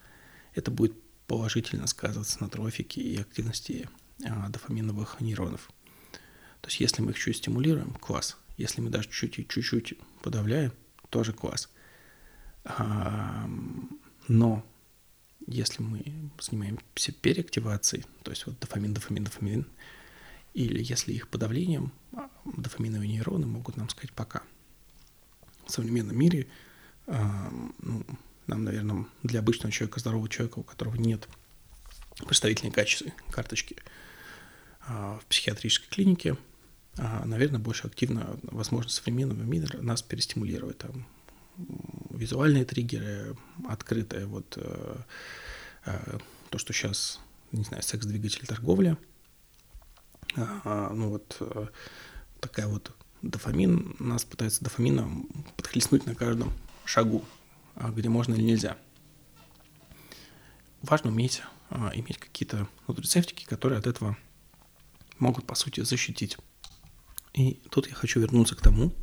это будет положительно сказываться на трофике и активности а, дофаминовых нейронов. То есть, если мы их чуть стимулируем, класс. Если мы даже чуть-чуть подавляем, тоже класс. Но если мы занимаемся переактивацией, то есть вот дофамин, дофамин, дофамин, или если их подавлением, а, дофаминовые нейроны могут нам сказать «пока». В современном мире ну, нам, наверное, для обычного человека, здорового человека, у которого нет представительной качества, карточки а, в психиатрической клинике, а, наверное, больше активно, возможно, современного мира нас перестимулирует. Там, визуальные триггеры, открытые вот э, э, то, что сейчас, не знаю, секс-двигатель торговли, а, ну вот э, такая вот дофамин, нас пытается дофамином подхлестнуть на каждом шагу, где можно или нельзя. Важно уметь а, иметь какие-то нутрицептики, которые от этого могут, по сути, защитить. И тут я хочу вернуться к тому,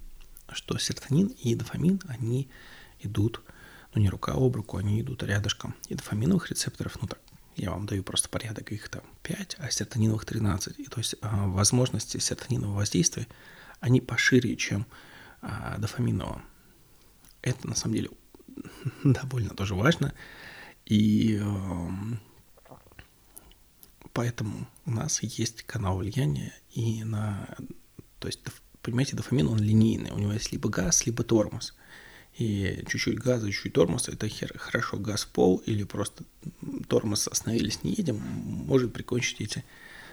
что серотонин и дофамин, они идут, ну не рука об руку, они идут рядышком. И дофаминовых рецепторов, ну так, я вам даю просто порядок, их там 5, а серотониновых 13. И то есть а, возможности серотонинового воздействия, они пошире, чем а, дофаминового. Это на самом деле довольно тоже важно. И э, поэтому у нас есть канал влияния и на... То есть, понимаете, дофамин, он линейный. У него есть либо газ, либо тормоз. И чуть-чуть газа, чуть-чуть тормоза, это хер, хорошо газ в пол или просто тормоз остановились, не едем, может прикончить эти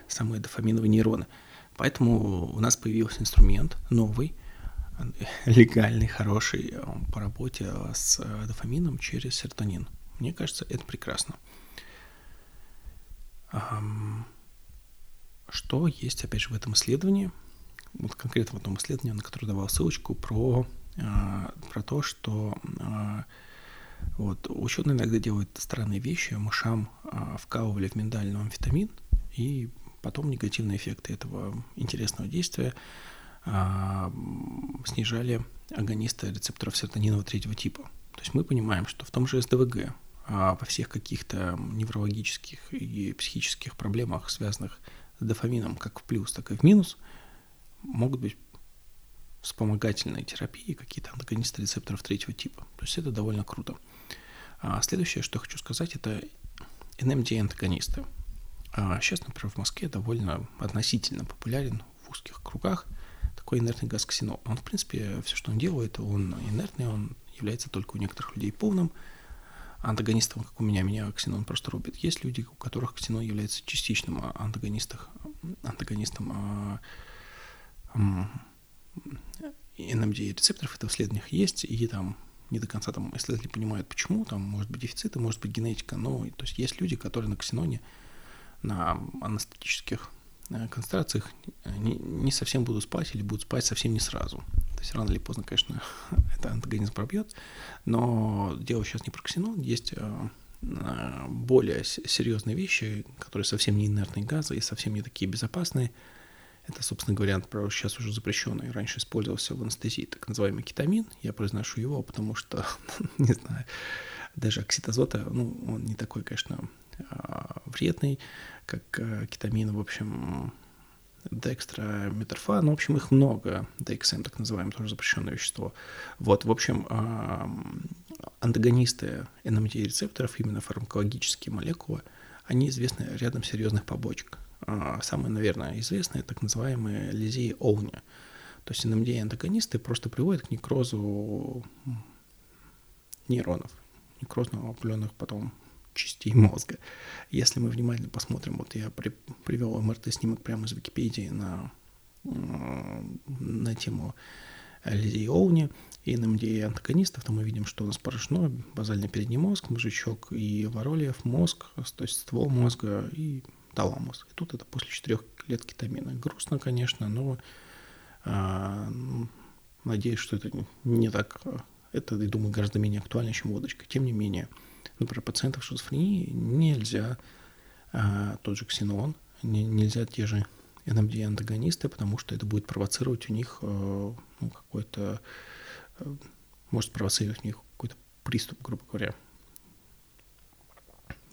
самые дофаминовые нейроны. Поэтому у нас появился инструмент новый, легальный, хороший по работе с дофамином через серотонин. Мне кажется, это прекрасно. Что есть, опять же, в этом исследовании? Вот конкретно в этом исследовании, на которое давал ссылочку, про, а, про то, что вот, ученые иногда делают странные вещи. Мышам вкалывали в миндальный амфетамин, и потом негативные эффекты этого интересного действия снижали агонисты рецепторов серотонинового третьего типа. То есть мы понимаем, что в том же СДВГ во всех каких-то неврологических и психических проблемах, связанных с дофамином как в плюс, так и в минус, могут быть вспомогательные терапии, какие-то антагонисты рецепторов третьего типа. То есть это довольно круто. А следующее, что хочу сказать, это NMDA-антагонисты. А сейчас, например, в Москве довольно относительно популярен в узких кругах такой инертный газ ксенол. Он, в принципе, все, что он делает, он инертный, он является только у некоторых людей полным, антагонистом, как у меня, меня ксенон просто рубит. Есть люди, у которых ксенон является частичным антагонистом, антагонистом а, NMDA рецепторов, это в исследованиях есть, и там не до конца там исследователи понимают, почему, там может быть дефициты, может быть генетика, но то есть есть люди, которые на ксеноне, на анестетических концентрациях не, не совсем будут спать или будут спать совсем не сразу. То есть рано или поздно, конечно, это антагонизм пробьет, но дело сейчас не про ксенон, есть э, более серьезные вещи, которые совсем не инертные газы и совсем не такие безопасные. Это, собственно говоря, сейчас уже запрещенный, раньше использовался в анестезии, так называемый кетамин. Я произношу его, потому что, не знаю, даже окситозота, ну, он не такой, конечно, а, вредный, как э, кетамин. В общем, Декстра, Меторфан, ну, в общем, их много. DXM, так называемое, тоже запрещенное вещество. Вот, в общем, антагонисты NMDA-рецепторов, именно фармакологические молекулы, они известны рядом серьезных побочек. А, самые, наверное, известные, так называемые лизии Оуни. То есть NMDA-антагонисты просто приводят к некрозу нейронов, некрозно определенных потом частей мозга. Если мы внимательно посмотрим, вот я при, привел МРТ-снимок прямо из Википедии на, на тему Лидии Оуни и на МДА антагонистов, то мы видим, что у нас поражено базальный передний мозг, мозжечок и воролиев мозг, то есть ствол мозга и таламус. И тут это после четырех лет кетамина. Грустно, конечно, но а, надеюсь, что это не так, это, я думаю, гораздо менее актуально, чем водочка. Тем не менее, Например, пациентов шизофрении нельзя а, тот же ксенон, не, нельзя те же NMD-антагонисты, потому что это будет провоцировать у них э, ну, какой-то, э, может провоцировать у них какой-то приступ, грубо говоря.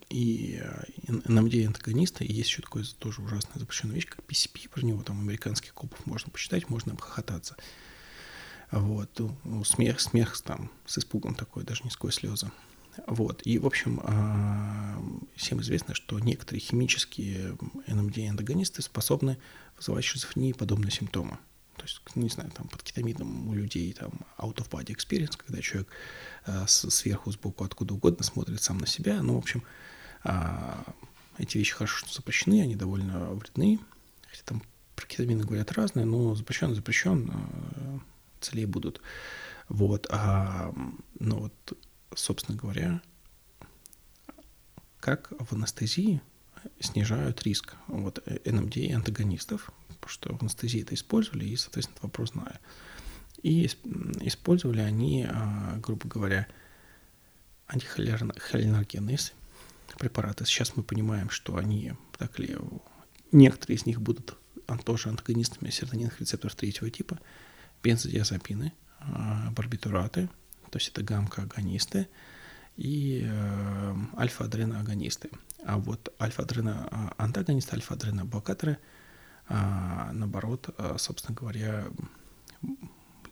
И э, NMD-антагонисты, и есть еще такое тоже ужасная запрещенная вещь, как PCP, про него там американских копов можно почитать, можно обхохотаться. Вот, ну, смех, смех там с испугом такой, даже не сквозь слезы. Вот. И, в общем, а, всем известно, что некоторые химические NMDA-антагонисты способны вызывать шизофрении подобные симптомы. То есть, не знаю, там под кетамином у людей там out of body experience, когда человек а, сверху, сбоку, откуда угодно смотрит сам на себя. Ну, в общем, а, эти вещи хорошо что запрещены, они довольно вредны. Хотя там про кетамины говорят разные, но запрещен, запрещен, целей будут. Вот, а, ну вот, собственно говоря, как в анестезии снижают риск вот, НМД и антагонистов, потому что в анестезии это использовали, и, соответственно, вопрос знаю. И использовали они, а, грубо говоря, антихолинергенные препараты. Сейчас мы понимаем, что они, так или некоторые из них будут тоже антагонистами серотониновых рецепторов третьего типа, бензодиазепины, а, барбитураты, то есть это гамма-агонисты и э, альфа-адреноагонисты. А вот альфа-адреноантагонисты, альфа-адреноблокаторы, а, наоборот, а, собственно говоря,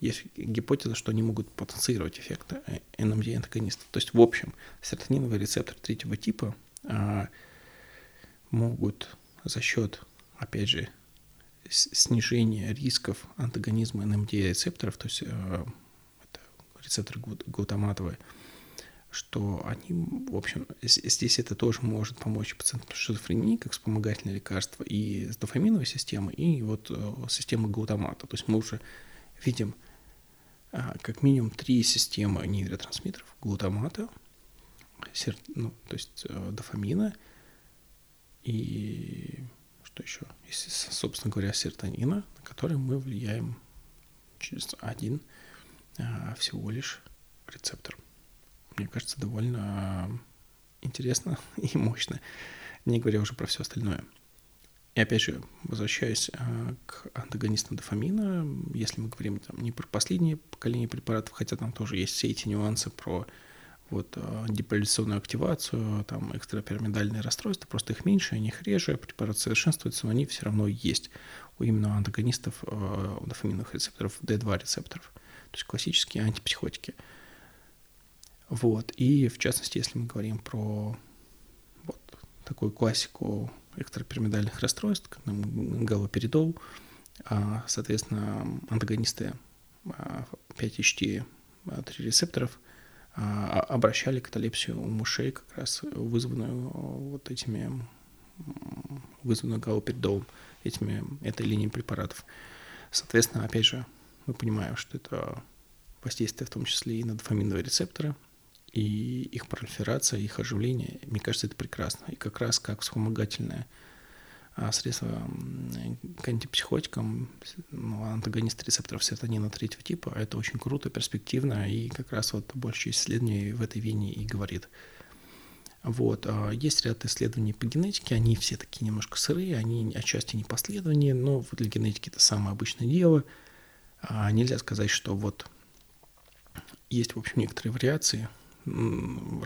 есть гипотеза, что они могут потенцировать эффект NMD-антагониста. То есть, в общем, серотониновые рецепторы третьего типа а, могут за счет, опять же, снижения рисков антагонизма NMD-рецепторов, то есть а, это рецепторы глутаматовые, что они, в общем, здесь это тоже может помочь пациентам с шизофренией, как вспомогательное лекарство, и с дофаминовой системой, и вот э, система глутамата. То есть мы уже видим а, как минимум три системы нейротрансмиттеров, глутамата, сер, ну, то есть э, дофамина и что еще? И, собственно говоря, серотонина, на который мы влияем через один всего лишь рецептор мне кажется, довольно интересно и мощно, не говоря уже про все остальное. И опять же, возвращаясь а, к антагонистам дофамина, если мы говорим там, не про последнее поколение препаратов, хотя там тоже есть все эти нюансы про вот, а, деполяризационную активацию, там, экстрапирамидальные расстройства, просто их меньше, они их реже, препарат совершенствуется, но они все равно есть у именно антагонистов э, дофаминовых рецепторов, D2 рецепторов, то есть классические антипсихотики – вот. И в частности, если мы говорим про вот такую классику экстрапирамидальных расстройств, галоперидол, а, соответственно, антагонисты 5-HT а, 3 рецепторов а, обращали каталепсию у мышей, как раз вызванную вот этими вызванную галоперидолом, этими, этой линией препаратов. Соответственно, опять же, мы понимаем, что это воздействие в том числе и на дофаминовые рецепторы – и их пролиферация, их оживление, мне кажется, это прекрасно. И как раз как вспомогательное а, средство к антипсихотикам, ну, антагонист рецепторов серотонина третьего типа, это очень круто, перспективно, и как раз вот большая исследований в этой вене и говорит. Вот. А, есть ряд исследований по генетике, они все такие немножко сырые, они отчасти непоследования, но для генетики это самое обычное дело. А, нельзя сказать, что вот есть, в общем, некоторые вариации,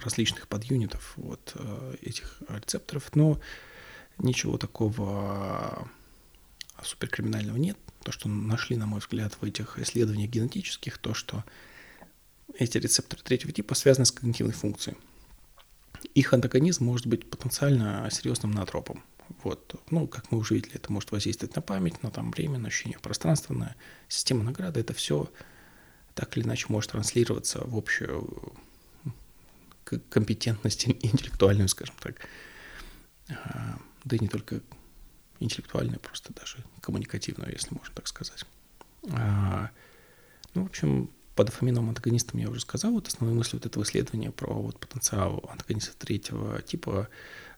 различных подюнитов вот э, этих рецепторов, но ничего такого суперкриминального нет. То, что нашли, на мой взгляд, в этих исследованиях генетических, то, что эти рецепторы третьего типа связаны с когнитивной функцией. Их антагонизм может быть потенциально серьезным натропом. Вот. Ну, как мы уже видели, это может воздействовать на память, на там время, на ощущение пространства, на систему награды. Это все так или иначе может транслироваться в общую компетентность интеллектуальную, скажем так. А, да и не только интеллектуальную, просто даже коммуникативную, если можно так сказать. А, ну, в общем, по дофаминовым антагонистам я уже сказал. Вот основные мысли вот этого исследования про вот потенциал антагонистов третьего типа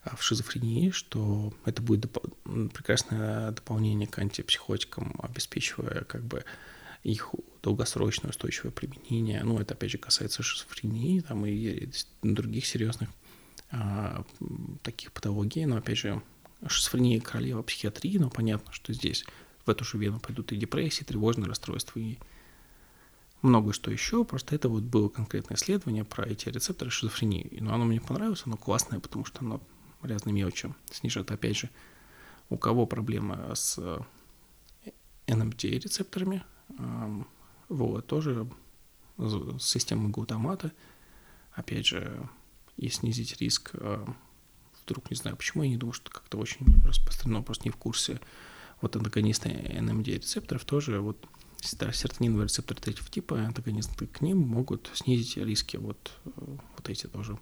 а, в шизофрении, что это будет доп- прекрасное дополнение к антипсихотикам, обеспечивая как бы их долгосрочное устойчивое применение. Ну, это, опять же, касается шизофрении там, и других серьезных а, таких патологий. Но, опять же, шизофрения королева психиатрии, но понятно, что здесь в эту же вену пойдут и депрессии, и тревожные расстройства, и многое что еще. Просто это вот было конкретное исследование про эти рецепторы шизофрении. Но оно мне понравилось, оно классное, потому что оно разные мелочи снижает. Опять же, у кого проблема с NMDA-рецепторами, вот, тоже система глутамата, опять же, и снизить риск, а, вдруг, не знаю почему, я не думаю, что как-то очень распространено, просто не в курсе, вот антагонисты NMD рецепторов тоже, вот серотониновые рецепторы третьего типа, антагонисты к ним могут снизить риски, вот, вот эти тоже.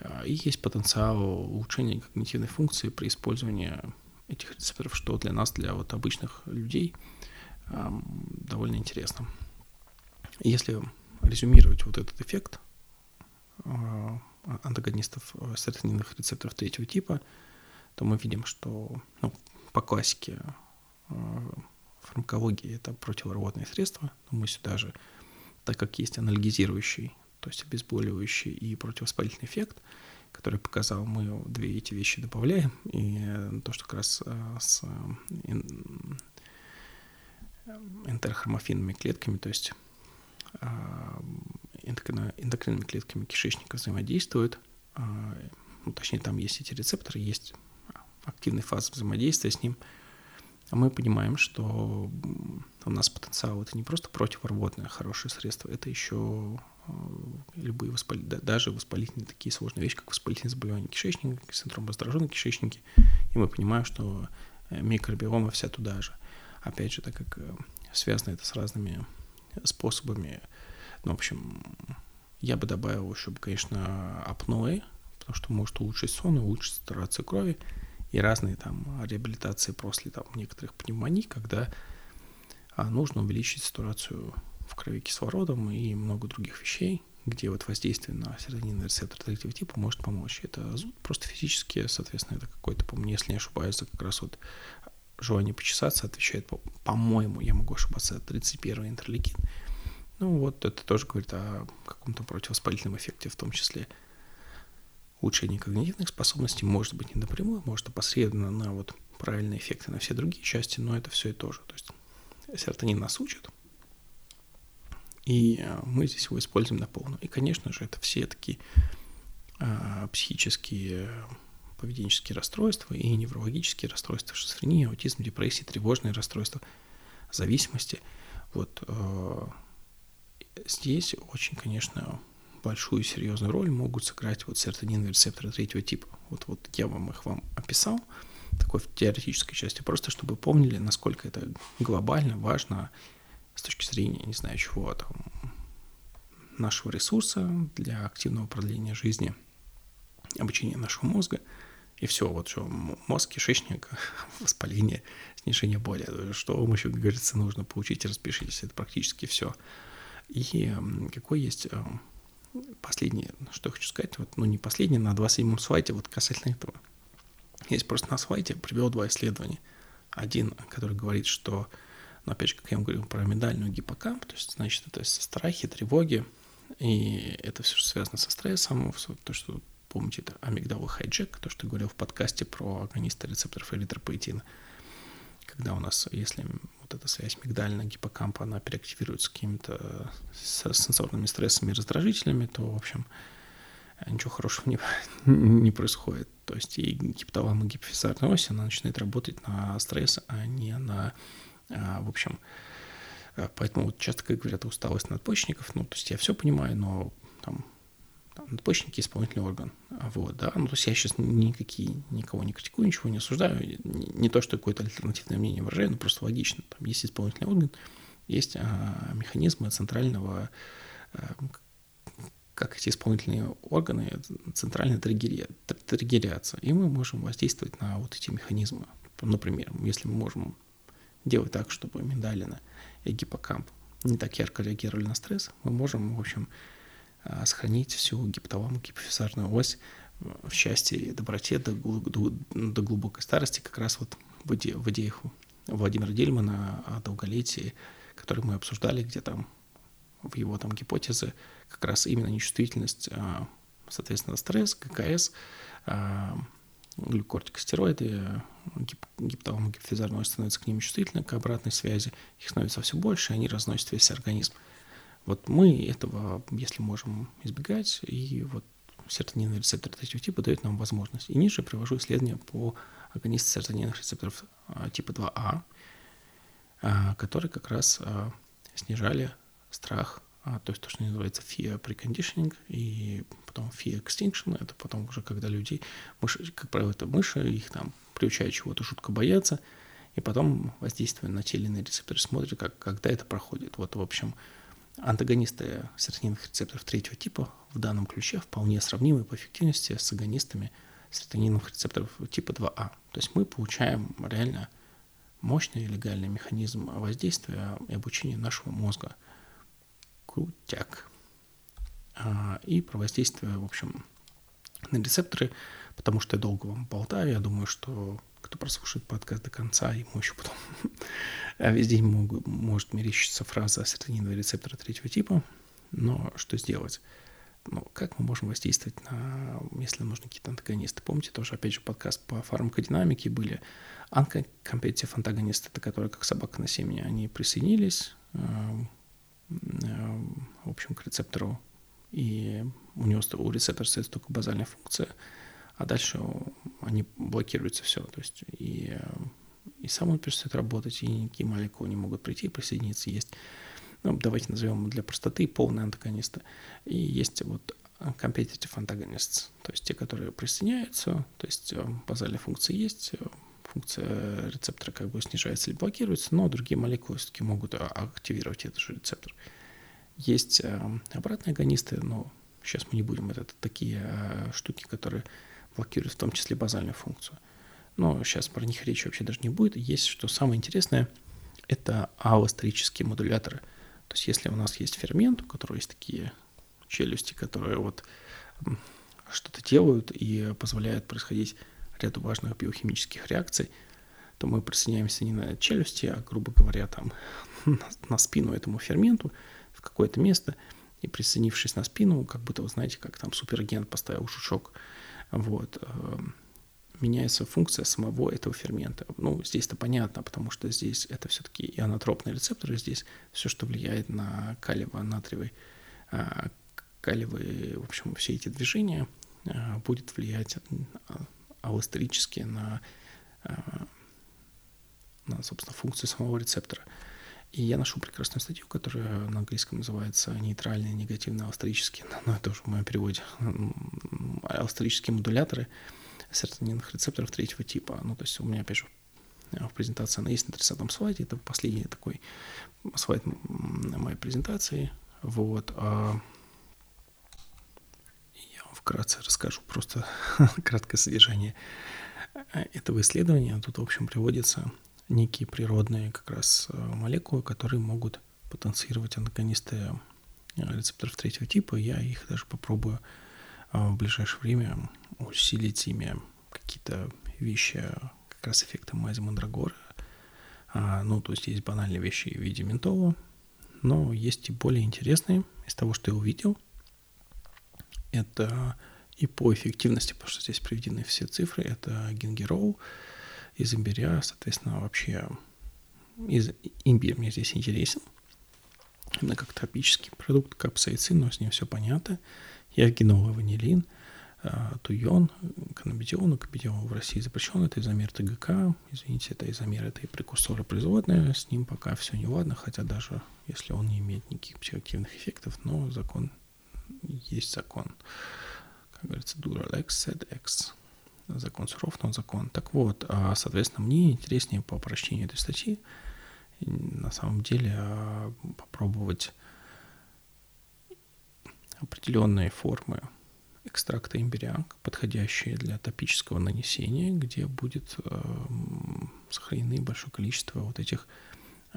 А, и есть потенциал улучшения когнитивной функции при использовании этих рецепторов, что для нас, для вот обычных людей, довольно интересно. Если резюмировать вот этот эффект а, антагонистов серотонинных рецепторов третьего типа, то мы видим, что ну, по классике а, фармакологии это противорвотные средства, но мы сюда же, так как есть анальгизирующий, то есть обезболивающий и противовоспалительный эффект, который показал, мы две эти вещи добавляем, и то, что как раз а, с энтерохромофинными клетками, то есть эндокринными клетками кишечника взаимодействуют. Ну, точнее, там есть эти рецепторы, есть активная фаза взаимодействия с ним. А мы понимаем, что у нас потенциал это не просто противорвотное хорошее средство, это еще любые воспалительные, даже воспалительные такие сложные вещи, как воспалительные заболевания кишечника, синдром раздраженной кишечники. И мы понимаем, что э, микробиома вся туда же. Опять же, так как э, связано это с разными способами, ну, в общем, я бы добавил еще, конечно, апноэ, потому что может улучшить сон улучшить сатурацию крови, и разные там реабилитации после там некоторых пневмоний, когда а, нужно увеличить сатурацию в крови кислородом и много других вещей, где вот воздействие на серотонинный рецептор третьего типа может помочь. Это зуд просто физически, соответственно, это какой-то, по-моему, если не ошибаюсь, это как раз вот желание почесаться отвечает, по-моему, я могу ошибаться, 31 интерлейкин. Ну вот это тоже говорит о каком-то противовоспалительном эффекте, в том числе улучшение когнитивных способностей, может быть, не напрямую, может опосредованно на вот правильные эффекты на все другие части, но это все и то же. То есть серотонин нас учит, и э, мы здесь его используем на полную. И, конечно же, это все такие а, психические поведенческие расстройства и неврологические расстройства, шизофрения, аутизм, депрессия, тревожные расстройства, зависимости. Вот э, здесь очень, конечно, большую серьезную роль могут сыграть вот серотониновые рецепторы третьего типа. Вот, вот я вам их вам описал, такой в теоретической части, просто чтобы помнили, насколько это глобально важно с точки зрения, не знаю чего, там, нашего ресурса для активного продления жизни, обучения нашего мозга – и все, вот что, мозг, кишечник, воспаление, снижение боли. Что вам еще, как говорится, нужно получить, распишитесь, это практически все. И какой есть последнее, что я хочу сказать, вот, ну не последнее, на 27-м слайде, вот касательно этого. Есть просто на слайде привел два исследования. Один, который говорит, что, ну, опять же, как я вам говорил про медальную гиппокамп, то есть, значит, это страхи, тревоги, и это все связано со стрессом, то, что помните, это амигдала хайджек, то, что я говорил в подкасте про агонисты рецепторов эритропоэтина. Когда у нас, если вот эта связь мигдальная гиппокампа, она переактивируется какими-то сенсорными стрессами и раздражителями, то, в общем, ничего хорошего не, не происходит. То есть и гипоталамо гипофизарная ось, она начинает работать на стресс, а не на, в общем, поэтому вот часто, как говорят, усталость надпочечников, ну, то есть я все понимаю, но там там, надпочечники исполнительный орган. Вот, да. Ну, то есть я сейчас никакие, никого не критикую, ничего не осуждаю. Не, не то, что какое-то альтернативное мнение выражаю, но просто логично. Там есть исполнительный орган, есть а, механизмы центрального, а, как эти исполнительные органы центрально триггерятся. И мы можем воздействовать на вот эти механизмы. Например, если мы можем делать так, чтобы миндалина и гиппокамп не так ярко реагировали на стресс, мы можем, в общем, сохранить всю гипоталаму, гипофизарную ось в счастье и доброте до, до, до глубокой старости, как раз вот в, иде, в идеях Владимира Дельмана о долголетии, который мы обсуждали, где там в его там гипотезы как раз именно нечувствительность, а, соответственно, стресс, ГКС, а, глюкортикостероиды, гип, гипоталамо гипофизарная ось становится к ним чувствительны, к обратной связи, их становится все больше, и они разносят весь организм. Вот мы этого, если можем избегать, и вот серотонинный рецептор третьего типа дает нам возможность. И ниже привожу исследования по агонисту серотонинных рецепторов а, типа 2А, а, которые как раз а, снижали страх, то есть то, что называется fear preconditioning, и потом fear extinction, это потом уже когда людей, мыши, как правило, это мыши, их там приучают чего-то жутко бояться, и потом воздействуя на те или иные рецепторы смотрят, как, когда это проходит. Вот, в общем, Антагонисты серотониновых рецепторов третьего типа в данном ключе вполне сравнимы по эффективности с агонистами серотониновых рецепторов типа 2А. То есть мы получаем реально мощный легальный механизм воздействия и обучения нашего мозга. Крутяк. А, и про воздействие, в общем, на рецепторы, потому что я долго вам болтаю, я думаю, что кто прослушает подкаст до конца, ему еще потом везде могут, может мерещиться фраза серотониновые рецепторы третьего типа, но что сделать? Ну, как мы можем воздействовать на, если нужны какие-то антагонисты? Помните, тоже, опять же, подкаст по фармакодинамике были uncompetitive антагонисты, это которые, как собака на семени, они присоединились, э, э, в общем, к рецептору, и у него у рецептора остается только базальная функция, а дальше они блокируются все, то есть и, и сам он перестает работать, и никакие молекулы не могут прийти и присоединиться. Есть ну, давайте назовем для простоты, полные антагонисты. И есть вот competitive antagonists, то есть те, которые присоединяются, то есть э, базальная функция есть, э, функция рецептора как бы снижается или блокируется, но другие молекулы все-таки могут а, активировать этот же рецептор. Есть э, обратные агонисты, но сейчас мы не будем, это такие штуки, которые блокируют в том числе базальную функцию. Но сейчас про них речи вообще даже не будет. Есть, что самое интересное, это аллостерические модуляторы – то есть если у нас есть фермент, у которого есть такие челюсти, которые вот что-то делают и позволяют происходить ряду важных биохимических реакций, то мы присоединяемся не на челюсти, а, грубо говоря, там на, на спину этому ферменту в какое-то место, и присоединившись на спину, как будто, вы знаете, как там суперагент поставил жучок, вот, эм, меняется функция самого этого фермента. Ну, здесь-то понятно, потому что здесь это все-таки ионотропные рецепторы, здесь все, что влияет на калиево-натриевый, а, калиевые, в общем, все эти движения а, будет влиять а, аллостерически на, на, собственно, функцию самого рецептора. И я нашел прекрасную статью, которая на английском называется «Нейтральные негативные аллостерические», но это уже в моем переводе, аллостерические модуляторы – серотониновых рецепторов третьего типа. Ну, то есть у меня, опять же, в презентации она есть на 30 слайде, это последний такой слайд моей презентации. Вот. А я вам вкратце расскажу просто краткое содержание этого исследования. Тут, в общем, приводятся некие природные как раз э, молекулы, которые могут потенцировать антагонисты э, рецепторов третьего типа. Я их даже попробую а, в ближайшее время усилить ими какие-то вещи, как раз эффекты мази мандрагоры. А, ну, то есть есть банальные вещи в виде ментола, но есть и более интересные из того, что я увидел. Это и по эффективности, потому что здесь приведены все цифры, это гингерол из имбиря, соответственно, вообще из имбирь мне здесь интересен. Именно как тропический продукт, капсаицин, но с ним все понятно. Евгеновый ванилин, а, туйон, каннабидион, кабидион в России запрещен, это изомер ТГК, извините, это изомер, это и прекурсоры производные, с ним пока все не ладно, хотя даже если он не имеет никаких психоактивных эффектов, но закон есть закон. Как говорится, Duralex said X. Закон суров, но закон. Так вот, а, соответственно, мне интереснее по прочтению этой статьи на самом деле а, попробовать определенные формы экстракта имбиря, подходящие для топического нанесения, где будет э, сохранены большое количество вот этих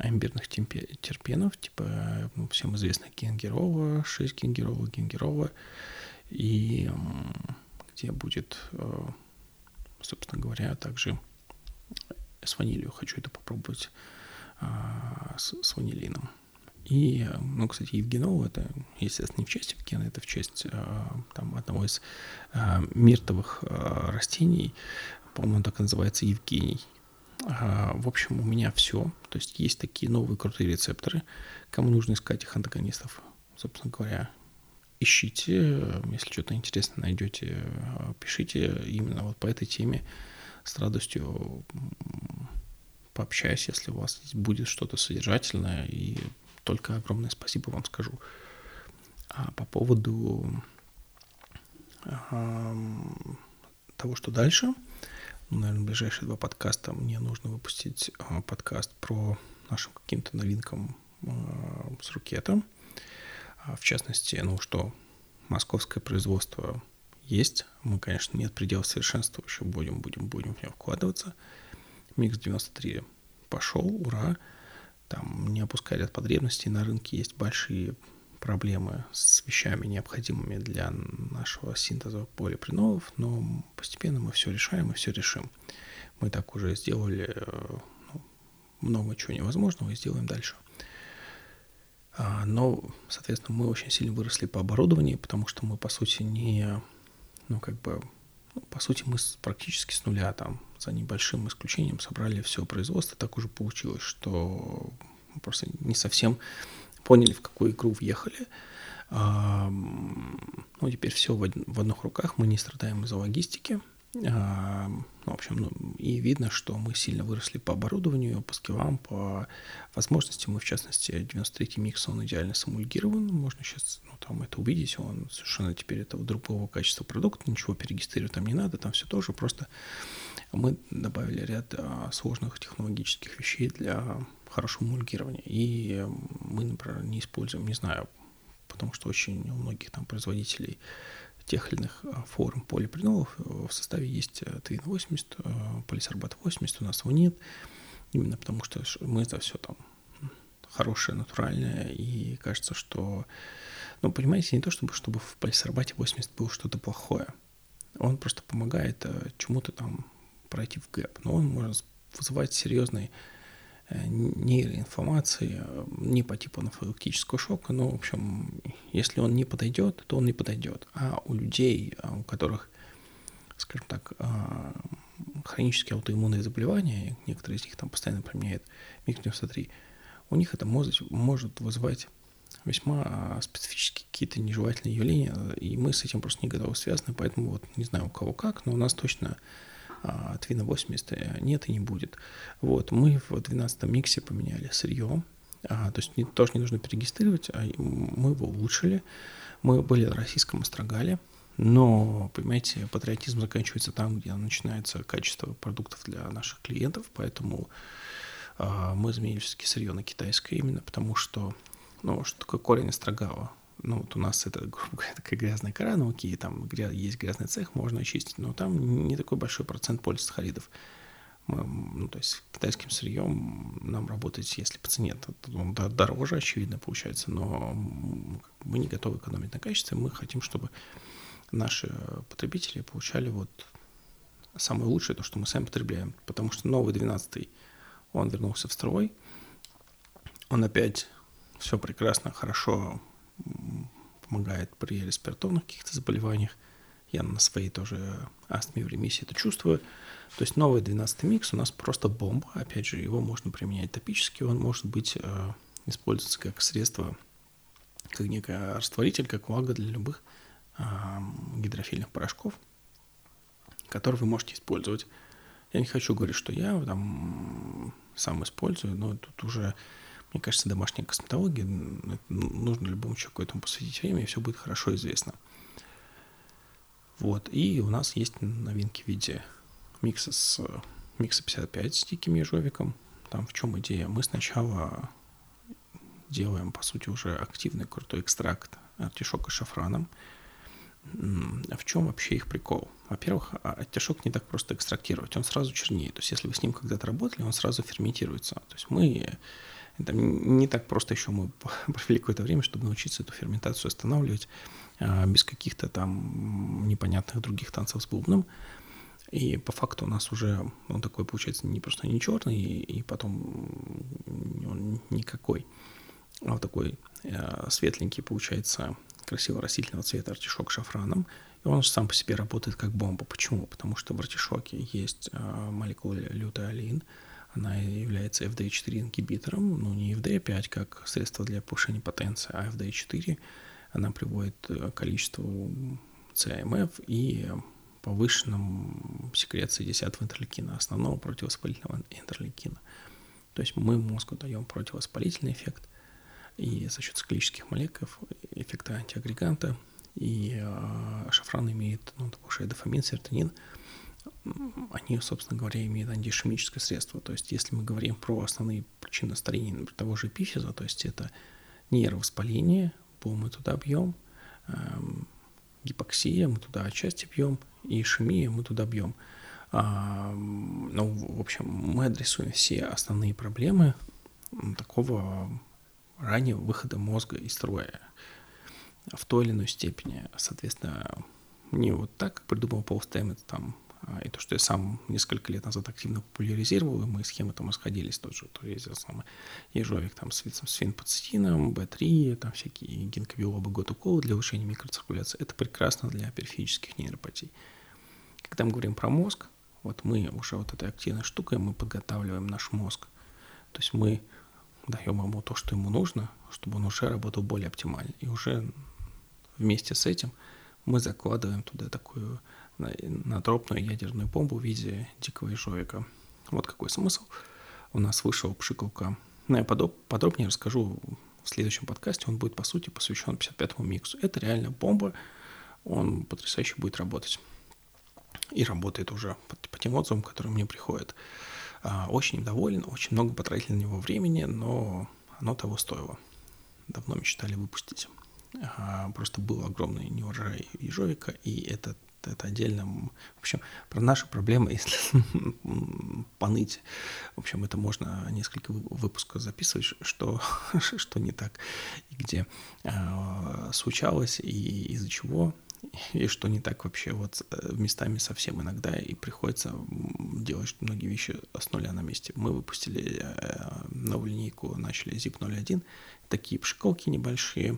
имбирных терпенов, типа ну, всем известных генгерова, 6 генгерова, генгерова, и э, где будет, э, собственно говоря, также с ванилью. Хочу это попробовать э, с, с ванилином. И, ну, кстати, Евгенова, это, естественно, не в честь Евгена, это в честь а, там, одного из а, миртовых а, растений, по-моему, так называется Евгений. В общем, у меня все. То есть есть такие новые крутые рецепторы. Кому нужно искать их антагонистов, собственно говоря, ищите. Если что-то интересное найдете, пишите именно вот по этой теме. С радостью пообщаюсь, если у вас будет что-то содержательное и только огромное спасибо вам скажу. А по поводу того, что дальше, ну, наверное, в ближайшие два подкаста мне нужно выпустить а, подкаст про нашим каким-то новинкам а, с рукета. А, в частности, ну что, московское производство есть. Мы, конечно, нет предела совершенства, еще будем, будем, будем в него вкладываться. Микс 93 пошел, ура. Там не опуская ряд потребностей, на рынке есть большие проблемы с вещами, необходимыми для нашего синтеза полипринолов, но постепенно мы все решаем и все решим. Мы так уже сделали э, ну, много чего невозможного и сделаем дальше. А, но, соответственно, мы очень сильно выросли по оборудованию, потому что мы, по сути, не, ну, как бы, ну, по сути, мы практически с нуля там, за небольшим исключением, собрали все производство. Так уже получилось, что мы просто не совсем поняли, в какую игру въехали. Ну, теперь все в одних руках, мы не страдаем из-за логистики. Ну, в общем, ну, и видно, что мы сильно выросли по оборудованию, по скиллам, по возможностям. Мы, в частности, 93-й микс, он идеально самульгирован. Можно сейчас ну, там это увидеть. Он совершенно теперь это другого качества продукт, ничего перерегистрировать там не надо, там все тоже. Просто мы добавили ряд а, сложных технологических вещей для хорошего мульгирования. И мы, например, не используем, не знаю, потому что очень у многих там производителей тех или иных а, форм полипринолов э, в составе есть э, Twin 80, э, полисорбат 80, у нас его нет, именно потому что мы это все там хорошее, натуральное, и кажется, что, ну, понимаете, не то чтобы, чтобы в полисорбате 80 было что-то плохое, он просто помогает чему-то там пройти в гэп, но он может вызывать серьезный нейроинформации, э, не по типу анафилактического шока, но, в общем, если он не подойдет, то он не подойдет. А у людей, а у которых, скажем так, а, хронические аутоиммунные заболевания, некоторые из них там постоянно применяют МИГ-93, у них это может, может вызывать весьма а, специфические какие-то нежелательные явления, и мы с этим просто не готовы связаны, поэтому вот не знаю у кого как, но у нас точно а Twin 80 э, нет и не будет. Вот, мы в 12 миксе поменяли сырье, а, то есть не, тоже не нужно перерегистрировать, а мы его улучшили. Мы были на российском Острогале, но, понимаете, патриотизм заканчивается там, где начинается качество продуктов для наших клиентов, поэтому а, мы изменили все-таки сырье на китайское именно потому, что, ну, что такое корень Острогала? Ну, вот у нас это, грубо говоря, такая грязная кора, ну, окей, там есть грязный цех, можно очистить, но там не такой большой процент полисахаридов. Мы, ну, то есть китайским сырьем нам работать, если по цене, то, он дороже, очевидно, получается, но мы не готовы экономить на качестве, мы хотим, чтобы наши потребители получали вот самое лучшее, то, что мы сами потребляем, потому что новый 12 он вернулся в строй, он опять все прекрасно, хорошо помогает при респираторных каких-то заболеваниях. Я на своей тоже астме в ремиссии это чувствую. То есть новый 12 микс у нас просто бомба. Опять же, его можно применять топически, он может быть э, использоваться как средство, как некий растворитель, как влага для любых э, гидрофильных порошков, которые вы можете использовать. Я не хочу говорить, что я там сам использую, но тут уже мне кажется, домашняя косметология, нужно любому человеку этому посвятить время, и все будет хорошо известно. Вот, и у нас есть новинки в виде микса с микса 55 с диким ежовиком. Там в чем идея? Мы сначала делаем, по сути, уже активный крутой экстракт артишока шафраном. В чем вообще их прикол? Во-первых, а, артишок не так просто экстрактировать, он сразу чернеет. То есть, если вы с ним когда-то работали, он сразу ферментируется. То есть, мы это не так просто еще мы провели какое-то время, чтобы научиться эту ферментацию останавливать а, без каких-то там непонятных других танцев с бубном. И по факту у нас уже он такой получается не просто не черный, и, потом он никакой, а вот такой э, светленький получается красиво растительного цвета артишок шафраном. И он сам по себе работает как бомба. Почему? Потому что в артишоке есть э, молекула лютеолин, она является FD4 ингибитором, ну не FD5 как средство для повышения потенции, а FD4 она приводит к количеству CMF и повышенном секреции 10 интерлейкина, основного противовоспалительного интерлейкина. То есть мы мозгу даем противовоспалительный эффект, и за счет циклических молекул эффекта антиагреганта, и э, шафран имеет, ну, повышает дофамин, серотонин, они, собственно говоря, имеют антиишемическое средство. То есть, если мы говорим про основные причины старения например, того же эпифиза, то есть это нейровоспаление, полный туда объем, эм, гипоксия, мы туда отчасти бьем, и ишемия мы туда бьем. А, ну, в общем, мы адресуем все основные проблемы такого раннего выхода мозга из строя в той или иной степени. Соответственно, не вот так, как придумал Пол Стэммет, там, и то, что я сам несколько лет назад активно популяризировал, и мы схемы там расходились, тот же, то есть самый ежовик там с, с фенпоцетином, B3, там всякие гинкобиолобы год для улучшения микроциркуляции. Это прекрасно для периферических нейропатий. Когда мы говорим про мозг, вот мы уже вот этой активной штукой мы подготавливаем наш мозг. То есть мы даем ему то, что ему нужно, чтобы он уже работал более оптимально. И уже вместе с этим мы закладываем туда такую надробную ядерную бомбу в виде дикого ежовика. Вот какой смысл. У нас вышел пшикалка. Ну, я подробнее расскажу в следующем подкасте. Он будет, по сути, посвящен 55-му миксу. Это реально бомба. Он потрясающе будет работать. И работает уже по, по тем отзывам, которые мне приходят. А, очень доволен, очень много потратили на него времени, но оно того стоило. Давно мечтали выпустить. А, просто был огромный неурожай ежовика, и это это отдельно. В общем, про наши проблемы, если поныть, в общем, это можно несколько выпусков записывать, что, что не так, и где э, случалось, и из-за чего, и что не так вообще вот э, местами совсем иногда, и приходится делать многие вещи с нуля на месте. Мы выпустили э, новую линейку, начали ZIP 01, такие пшикалки небольшие,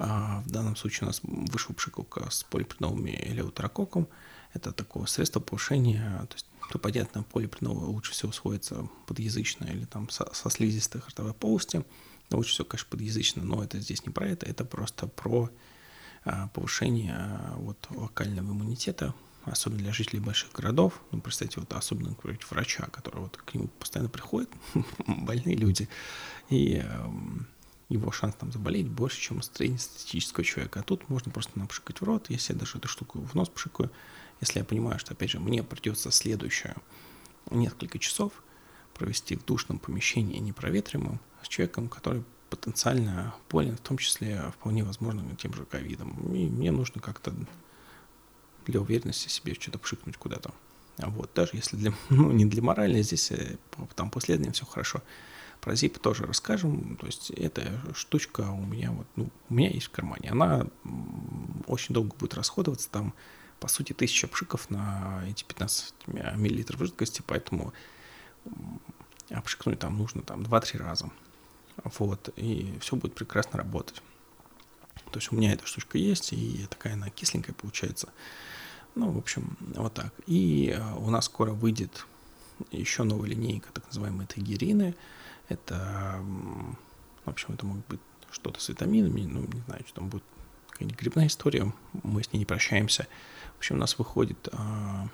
в данном случае у нас вышел пшикалка с полипреновыми элеутерококком. Это такое средство повышения, то есть, то понятно, полипреновый лучше всего усвоится подъязычно или там со, со слизистой ротовой полости. Лучше всего, конечно, подъязычно, но это здесь не про это, это просто про а, повышение а, вот, локального иммунитета, особенно для жителей больших городов. Ну, представьте, вот особенно, например, врача, который вот к нему постоянно приходит, больные люди, и его шанс там заболеть больше, чем у среднестатистического человека. А тут можно просто напшикать в рот, если я даже эту штуку в нос пшикаю, если я понимаю, что, опять же, мне придется следующее несколько часов провести в душном помещении, непроветриваемом, с человеком, который потенциально болен, в том числе, вполне возможно, тем же ковидом. И мне нужно как-то для уверенности себе что-то пшикнуть куда-то. Вот, даже если для, ну, не для морали, здесь э, там после этого все хорошо. Про ZIP тоже расскажем. То есть эта штучка у меня вот, ну, у меня есть в кармане. Она очень долго будет расходоваться. Там, по сути, тысяча пшиков на эти 15 миллилитров жидкости, поэтому обшикнуть там нужно там 2-3 раза. Вот, и все будет прекрасно работать. То есть у меня эта штучка есть, и такая она кисленькая получается. Ну, в общем, вот так. И э, у нас скоро выйдет еще новая линейка, так называемые тагерины. Это, в общем, это может быть что-то с витаминами, ну, не знаю, что там будет какая-нибудь грибная история, мы с ней не прощаемся. В общем, у нас выходит а,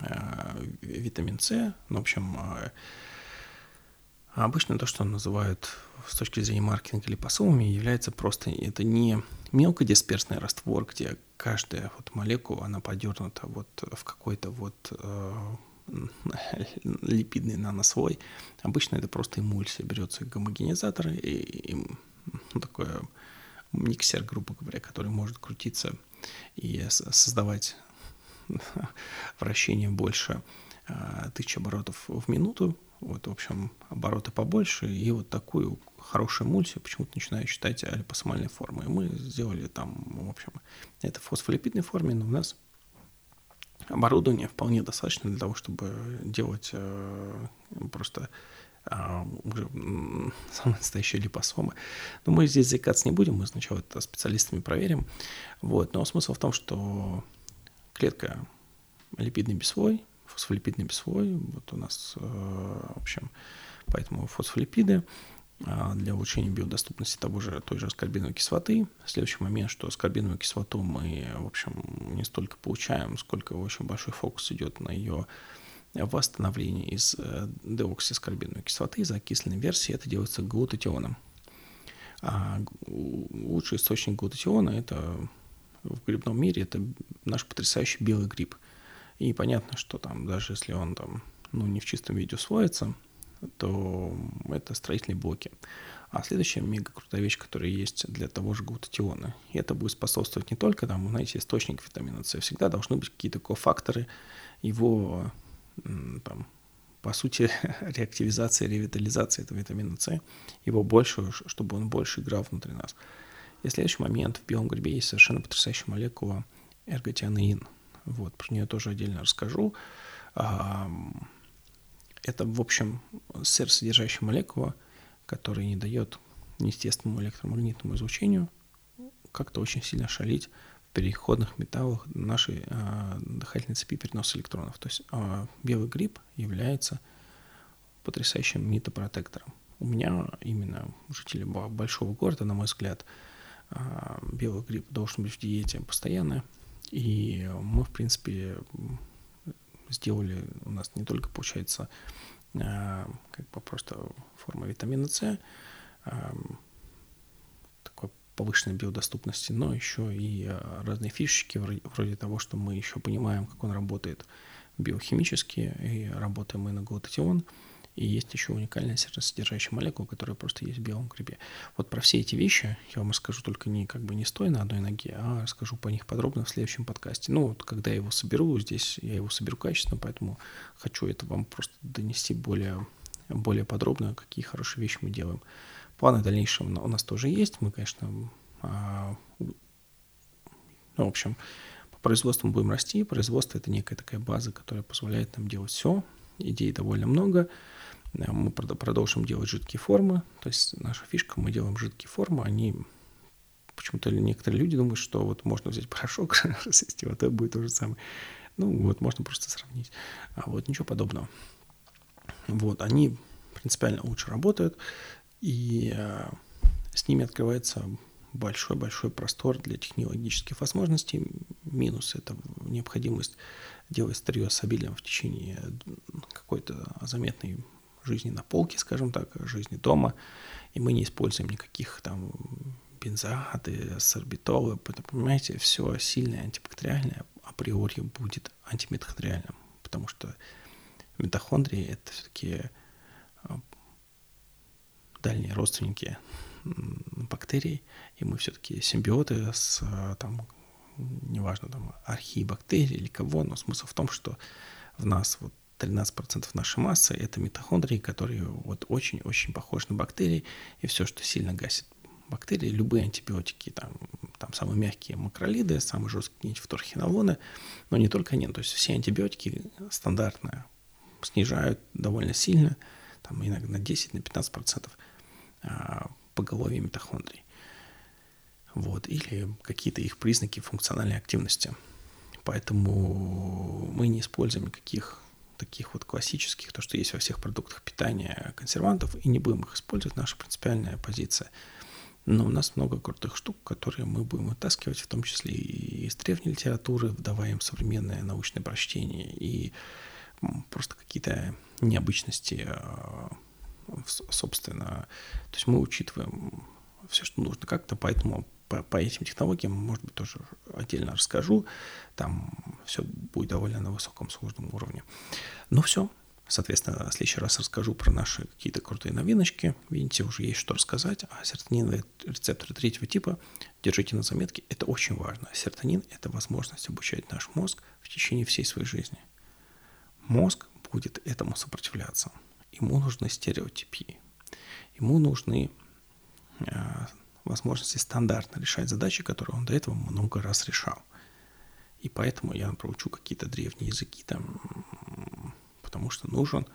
а, витамин С, ну, в общем, а, обычно то, что называют с точки зрения маркетинга липосомами, является просто, это не мелкодисперсный раствор, где каждая вот молекула, она подернута вот в какой-то вот а, липидный нанослой. Обычно это просто эмульсия. Берется гомогенизатор и, и ну, такой миксер, грубо говоря, который может крутиться и создавать вращение больше а, тысячи оборотов в минуту. Вот, в общем, обороты побольше, и вот такую хорошую эмульсию почему-то начинаю считать липосомальной формой. Мы сделали там, в общем, это в фосфолипидной форме, но у нас оборудования вполне достаточно для того, чтобы делать э, просто э, уже самые настоящие липосомы. Но мы здесь заикаться не будем, мы сначала это специалистами проверим. Вот. Но смысл в том, что клетка липидный бесслой, фосфолипидный бесслой, вот у нас, э, в общем, поэтому фосфолипиды, для улучшения биодоступности того же, той же аскорбиновой кислоты. Следующий момент, что аскорбиновую кислоту мы, в общем, не столько получаем, сколько очень большой фокус идет на ее восстановление из э, деоксискорбиновой кислоты, из окисленной версии. Это делается глутатионом. А лучший источник глутатиона – это в грибном мире это наш потрясающий белый гриб. И понятно, что там, даже если он там, ну, не в чистом виде усвоится, то это строительные блоки. А следующая мега крутая вещь, которая есть для того же глутатиона, и это будет способствовать не только, там, знаете, источник витамина С, всегда должны быть какие-то кофакторы его, там, по сути, реактивизации, ревитализации этого витамина С, его больше, чтобы он больше играл внутри нас. И следующий момент, в белом грибе есть совершенно потрясающая молекула эрготианеин. Вот, про нее тоже отдельно расскажу. Это, в общем, содержащая молекула, которая не дает естественному электромагнитному излучению как-то очень сильно шалить в переходных металлах нашей э, дыхательной цепи переноса электронов. То есть э, белый гриб является потрясающим митопротектором. У меня именно жители большого города, на мой взгляд, э, белый гриб должен быть в диете постоянно. И мы, в принципе, сделали, у нас не только получается а, как бы просто форма витамина С, а, такой повышенной биодоступности, но еще и а, разные фишечки вроде того, что мы еще понимаем, как он работает биохимически, и работаем мы на глутатион, и есть еще уникальная содержащая молекула, которая просто есть в белом грибе. Вот про все эти вещи я вам расскажу только не как бы не стоя на одной ноге, а расскажу по них подробно в следующем подкасте. Ну, вот когда я его соберу, здесь я его соберу качественно, поэтому хочу это вам просто донести более, более подробно, какие хорошие вещи мы делаем. Планы дальнейшего у нас тоже есть. Мы, конечно, а, ну, в общем, по производству мы будем расти. Производство — это некая такая база, которая позволяет нам делать все. Идей довольно много. Э, мы продолжим делать жидкие формы. То есть наша фишка, мы делаем жидкие формы, они почему-то некоторые люди думают, что вот можно взять порошок, рассести, вот это будет то же самое. Ну, вот можно просто сравнить. А вот ничего подобного. Вот, они принципиально лучше работают, и э, с ними открывается большой-большой простор для технологических возможностей. Минус — это необходимость делать старье стабильным в течение какой-то заметной жизни на полке, скажем так, жизни дома, и мы не используем никаких там бензоаты, сорбитолы, понимаете, все сильное антибактериальное априори будет антимитохондриальным, потому что митохондрии это все-таки а, дальние родственники бактерий, и мы все-таки симбиоты с а, там, неважно, там, архибактерии или кого, но смысл в том, что в нас вот 13% нашей массы – это митохондрии, которые вот очень-очень похожи на бактерии, и все, что сильно гасит бактерии, любые антибиотики, там, там самые мягкие макролиды, самые жесткие фторхинолоны, но не только они, то есть все антибиотики стандартно снижают довольно сильно, там иногда на 10-15% на поголовье митохондрий. Вот, или какие-то их признаки функциональной активности. Поэтому мы не используем никаких таких вот классических, то, что есть во всех продуктах питания, консервантов, и не будем их использовать, наша принципиальная позиция. Но у нас много крутых штук, которые мы будем вытаскивать, в том числе и из древней литературы, вдавая им современное научное прочтение и просто какие-то необычности, а, собственно. То есть мы учитываем все, что нужно как-то, поэтому по, по этим технологиям, может быть, тоже отдельно расскажу. Там все будет довольно на высоком сложном уровне. Ну все. Соответственно, в следующий раз расскажу про наши какие-то крутые новиночки. Видите, уже есть что рассказать. А серотониновые рецепторы третьего типа, держите на заметке, это очень важно. Серотонин – это возможность обучать наш мозг в течение всей своей жизни. Мозг будет этому сопротивляться. Ему нужны стереотипии. Ему нужны э, возможности стандартно решать задачи, которые он до этого много раз решал. И поэтому я проучу какие-то древние языки там, потому что нужен,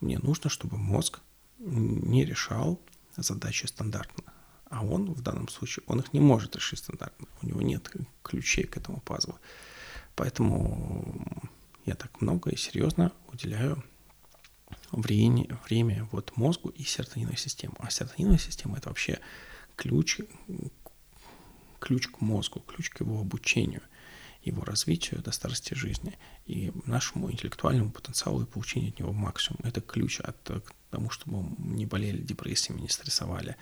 мне нужно, чтобы мозг не решал задачи стандартно. А он в данном случае, он их не может решить стандартно. У него нет ключей к этому пазлу. Поэтому я так много и серьезно уделяю время, время вот мозгу и серотониновой системе. А серотониновая система это вообще ключ, ключ к мозгу, ключ к его обучению, его развитию до старости жизни и нашему интеллектуальному потенциалу и получению от него максимум. Это ключ от, к тому, чтобы мы не болели депрессиями, не стрессовали.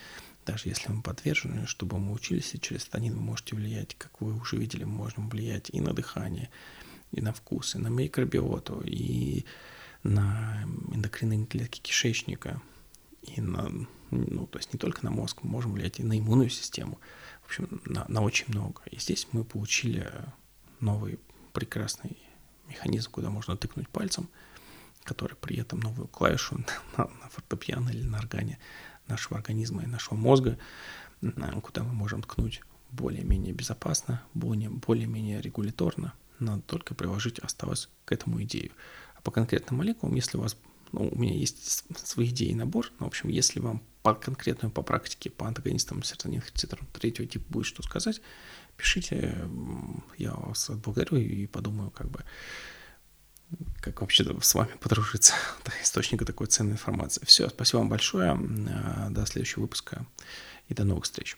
Даже если мы подвержены, чтобы мы учились, и через станин вы можете влиять, как вы уже видели, мы можем влиять и на дыхание, и на вкус, и на микробиоту, и на эндокринные клетки кишечника и на, ну, то есть не только на мозг, мы можем влиять и на иммунную систему, в общем, на, на очень много. И здесь мы получили новый прекрасный механизм, куда можно тыкнуть пальцем, который при этом новую клавишу на, на фортепиано или на органе нашего организма и нашего мозга, куда мы можем ткнуть более-менее безопасно, более-менее регуляторно. Надо только приложить осталось к этому идею. А по конкретным молекулам, если у вас, ну, у меня есть свои идеи и набор, но, в общем, если вам по конкретному, по практике, по антагонистам серотонин рецепторам третьего типа будет что сказать, пишите, я вас благодарю и подумаю, как бы, как вообще с вами подружиться до источника такой ценной информации. Все, спасибо вам большое, до следующего выпуска и до новых встреч.